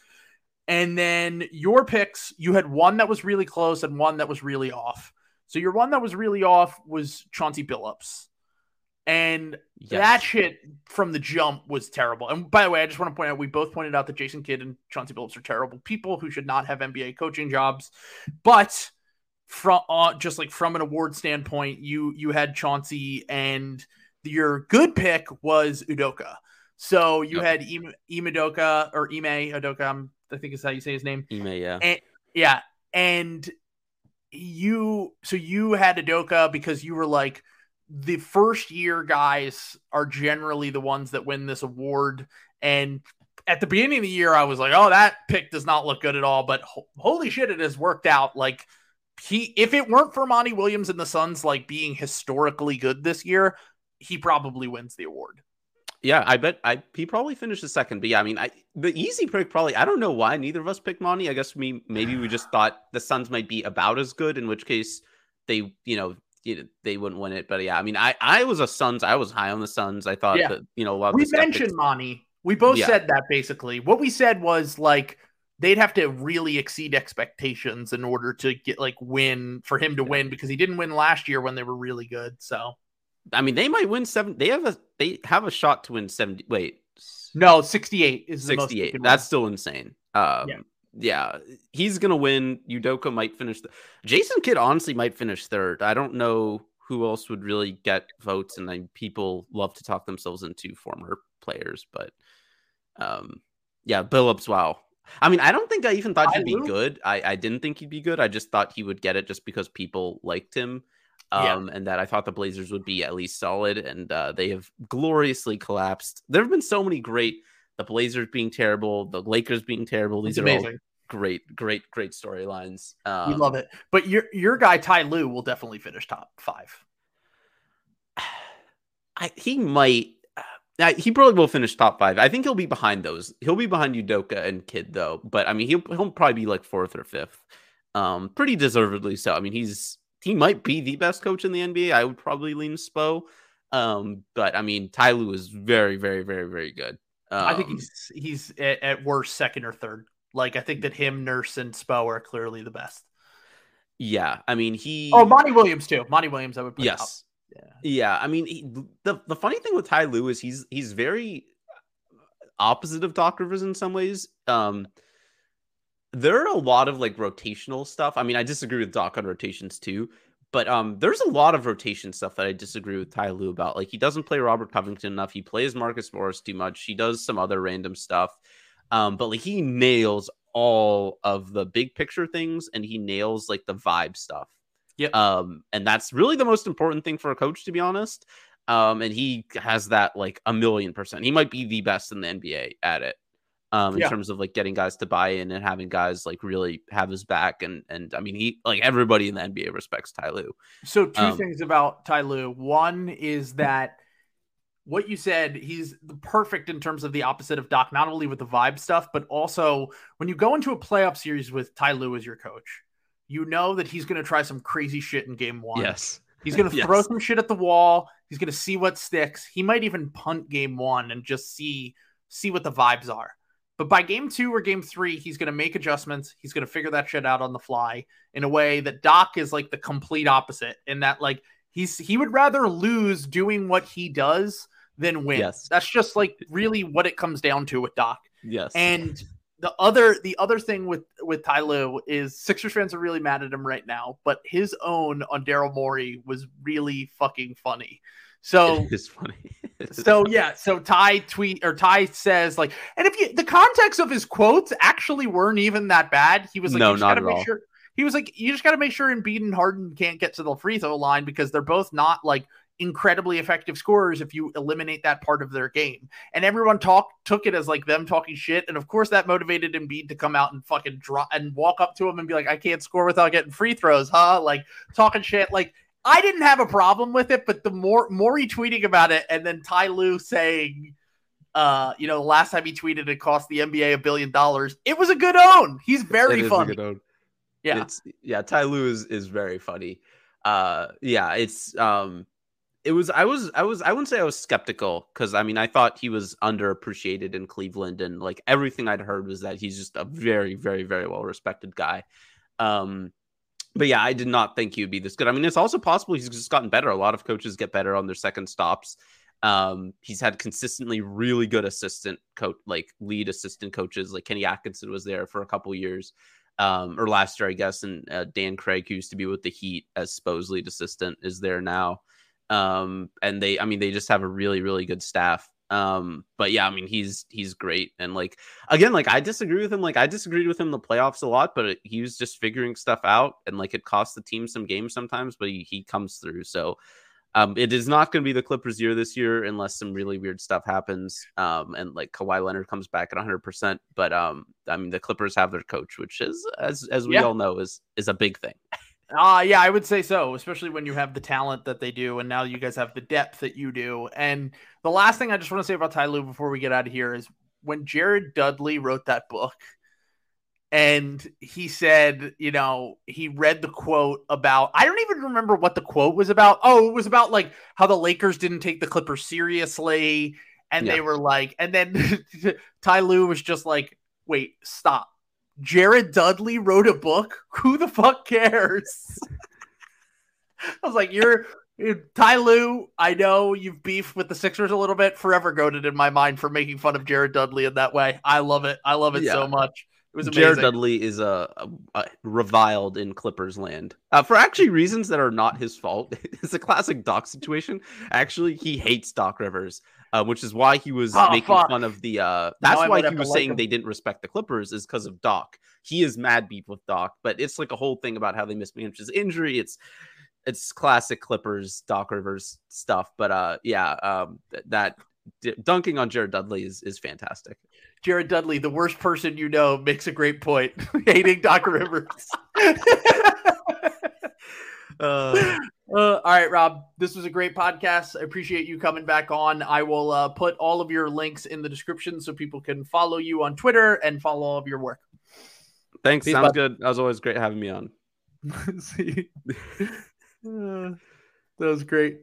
And then your picks, you had one that was really close and one that was really off. So your one that was really off was Chauncey Billups. And Yes. that shit from the jump was terrible. And by the way, I just want to point out we both pointed out that Jason Kidd and Chauncey Billups are terrible people who should not have NBA coaching jobs. But from uh, just like from an award standpoint, you you had Chauncey and your good pick was Udoka. So you Yep. had Ime Ime or Ime Udoka, um, I think is how you say his name. Ime, yeah. And, yeah, and you so you had Udoka because you were like the first year guys are generally the ones that win this award and at the beginning of the year I was like, "Oh, that pick does not look good at all," but ho- holy shit it has worked out like he if it weren't for Monty Williams and the Suns like being historically good this year, he probably wins the award. Yeah, I bet I he probably finished second. But yeah, I mean, I the easy pick probably. I don't know why neither of us picked Monty. I guess we maybe we just thought the Suns might be about as good. In which case, they you know you know, they wouldn't win it. But yeah, I mean, I I was a Suns. I was high on the Suns. I thought Yeah. that you know a lot of we mentioned Monty. We both Yeah. said that basically. What we said was like they'd have to really exceed expectations in order to get like win for him to win because he didn't win last year when they were really good. So I mean, they might win seven. They have a they have a shot to win seventy. Wait, no, 68 is the most he 68. can win. That's still insane. Um, Yeah. yeah. he's gonna win. Udoka might finish. The, Jason Kidd honestly might finish third. I don't know who else would really get votes, and I, people love to talk themselves into former players, but um, yeah, Billups. Wow. I mean, I don't think I even thought he'd be good. I, I didn't think he'd be good. I just thought he would get it just because people liked him. Yeah. Um, and that I thought the Blazers would be at least solid, and uh, they have gloriously collapsed. There have been so many great the Blazers being terrible, the Lakers being terrible. These are all amazing. great, great, great storylines. Um, we love it. But your your guy Ty Lue will definitely finish top five. I, he might. Uh, he probably will finish top five. I think he'll be behind those. He'll be behind Udoka and Kidd though. But I mean, he'll he'll probably be like fourth or fifth. Um, pretty deservedly so. I mean, he's he might be the best coach in the NBA. I would probably lean Spo. Um, but I mean, Ty Lue is very, very, very, very good. Um, I think he's he's at, at worst second or third. Like I think that him, Nurse, and Spo are clearly the best. yeah. I mean, he. Oh, Monty Williams too. Monty Williams, I would put up. yes. Yeah. Yeah, I mean, he, the the funny thing with Ty Lue is he's he's very opposite of Doc Rivers in some ways. Um, there are a lot of like rotational stuff. I mean, I disagree with Doc on rotations too, but um, there's a lot of rotation stuff that I disagree with Ty Lue about. Like, he doesn't play Robert Covington enough. He plays Marcus Morris too much. He does some other random stuff, um, but like he nails all of the big picture things, and he nails like the vibe stuff. Yeah. Um, and that's really the most important thing for a coach, to be honest. Um, and he has that like a million percent. He might be the best in the NBA at it. Um, in Yeah. terms of like getting guys to buy in and having guys like really have his back, and and I mean he like everybody in the NBA respects Ty Lue. So two Um, things about Ty Lue. One is that what you said, he's the perfect in terms of the opposite of Doc, not only with the vibe stuff, but also when you go into a playoff series with Ty Lue as your coach, you know that he's going to try some crazy shit in game one. Yes, He's going to Yes. throw some shit at the wall. He's going to see what sticks. He might even punt game one and just see see what the vibes are. But by game two or game three, he's going to make adjustments. He's going to figure that shit out on the fly in a way that Doc is like the complete opposite. In that, like he's he would rather lose doing what he does than win. Yes. That's just like really what it comes down to with Doc. yes, And the other the other thing with with Ty Lue is Sixers fans are really mad at him right now, but his own on Daryl Morey was really fucking funny. So it's funny. so yeah, so Ty tweet or Ty says like, and if you the context of his quotes actually weren't even that bad. He was like, No, you just not gotta at make all. sure. He was like, you just got to make sure Embiid and Harden can't get to the free throw line because they're both not like incredibly effective scorers if you eliminate that part of their game. And everyone talked took it as like them talking shit, and of course that motivated Embiid to come out and fucking drop and walk up to him and be like, I can't score without getting free throws, huh? Like talking shit. Like I didn't have a problem with it, but the more Morey tweeting about it and then Ty Lue saying, uh, you know, the last time he tweeted it cost the NBA a billion dollars. It was a good own. He's It very a funny. Yeah. It's yeah, Ty Lue is, is very funny. Uh yeah, it's um it was I was I was I wouldn't say I was skeptical because I mean I thought he was underappreciated in Cleveland and like everything I'd heard was that he's just a very, very, very well respected guy. Um but yeah, I did not think he would be this good. I mean, it's also possible he's just gotten better. A lot of coaches get better on their second stops. Um, he's had consistently really good assistant coach, like lead assistant coaches. Like Kenny Atkinson was there for a couple years, um, or last year, I guess. And uh, Dan Craig, who used to be with the Heat as Spo's lead assistant, is there now. Um, and they, I mean, they just have a really, really good staff. Um, but yeah, I mean, he's he's great. And like again, like I disagree with him. Like I disagreed with him in the playoffs a lot, but it, he was just figuring stuff out, and like it cost the team some games sometimes, but he he comes through. So um, it is not going to be the Clippers' year this year unless some really weird stuff happens. Um, and like Kawhi Leonard comes back at 100. percent But um, I mean, the Clippers have their coach, which is as as we Yeah. all know is is a big thing. Uh yeah, I would say so, especially when you have the talent that they do, and now you guys have the depth that you do. And the last thing I just want to say about Ty Lue before we get out of here is when Jared Dudley wrote that book, and he said, you know, he read the quote about I don't even remember what the quote was about. Oh, it was about like how the Lakers didn't take the Clippers seriously, and yeah. they were like, and then Ty Lue was just like, wait, stop. Jared Dudley wrote a book. Who the fuck cares? I was like, you're Ty Lue. I know you've beefed with the Sixers a little bit. Forever goaded in my mind for making fun of Jared Dudley in that way. I love it. I love it yeah. so much. It was amazing. Jared Dudley is a, a, a, reviled in Clippers land uh, for actually reasons that are not his fault. it's a classic Doc situation. Actually, he hates Doc Rivers, uh, which is why he was oh, making fuck. fun of the. Uh, that's now why he was saying like they didn't respect the Clippers is because of Doc. He is mad beef with Doc, but it's like a whole thing about how they mismanaged his injury. It's it's classic Clippers Doc Rivers stuff. But uh, yeah, um, that d- dunking on Jared Dudley is is fantastic. Jared Dudley, the worst person you know, makes a great point. Hating Doc Rivers. Uh, uh, all right, Rob. This was a great podcast. I appreciate you coming back on. I will uh, put all of your links in the description so people can follow you on Twitter and follow all of your work. Thanks. Peace, Sounds bud. good. As always, great having me on. See, uh, that was great.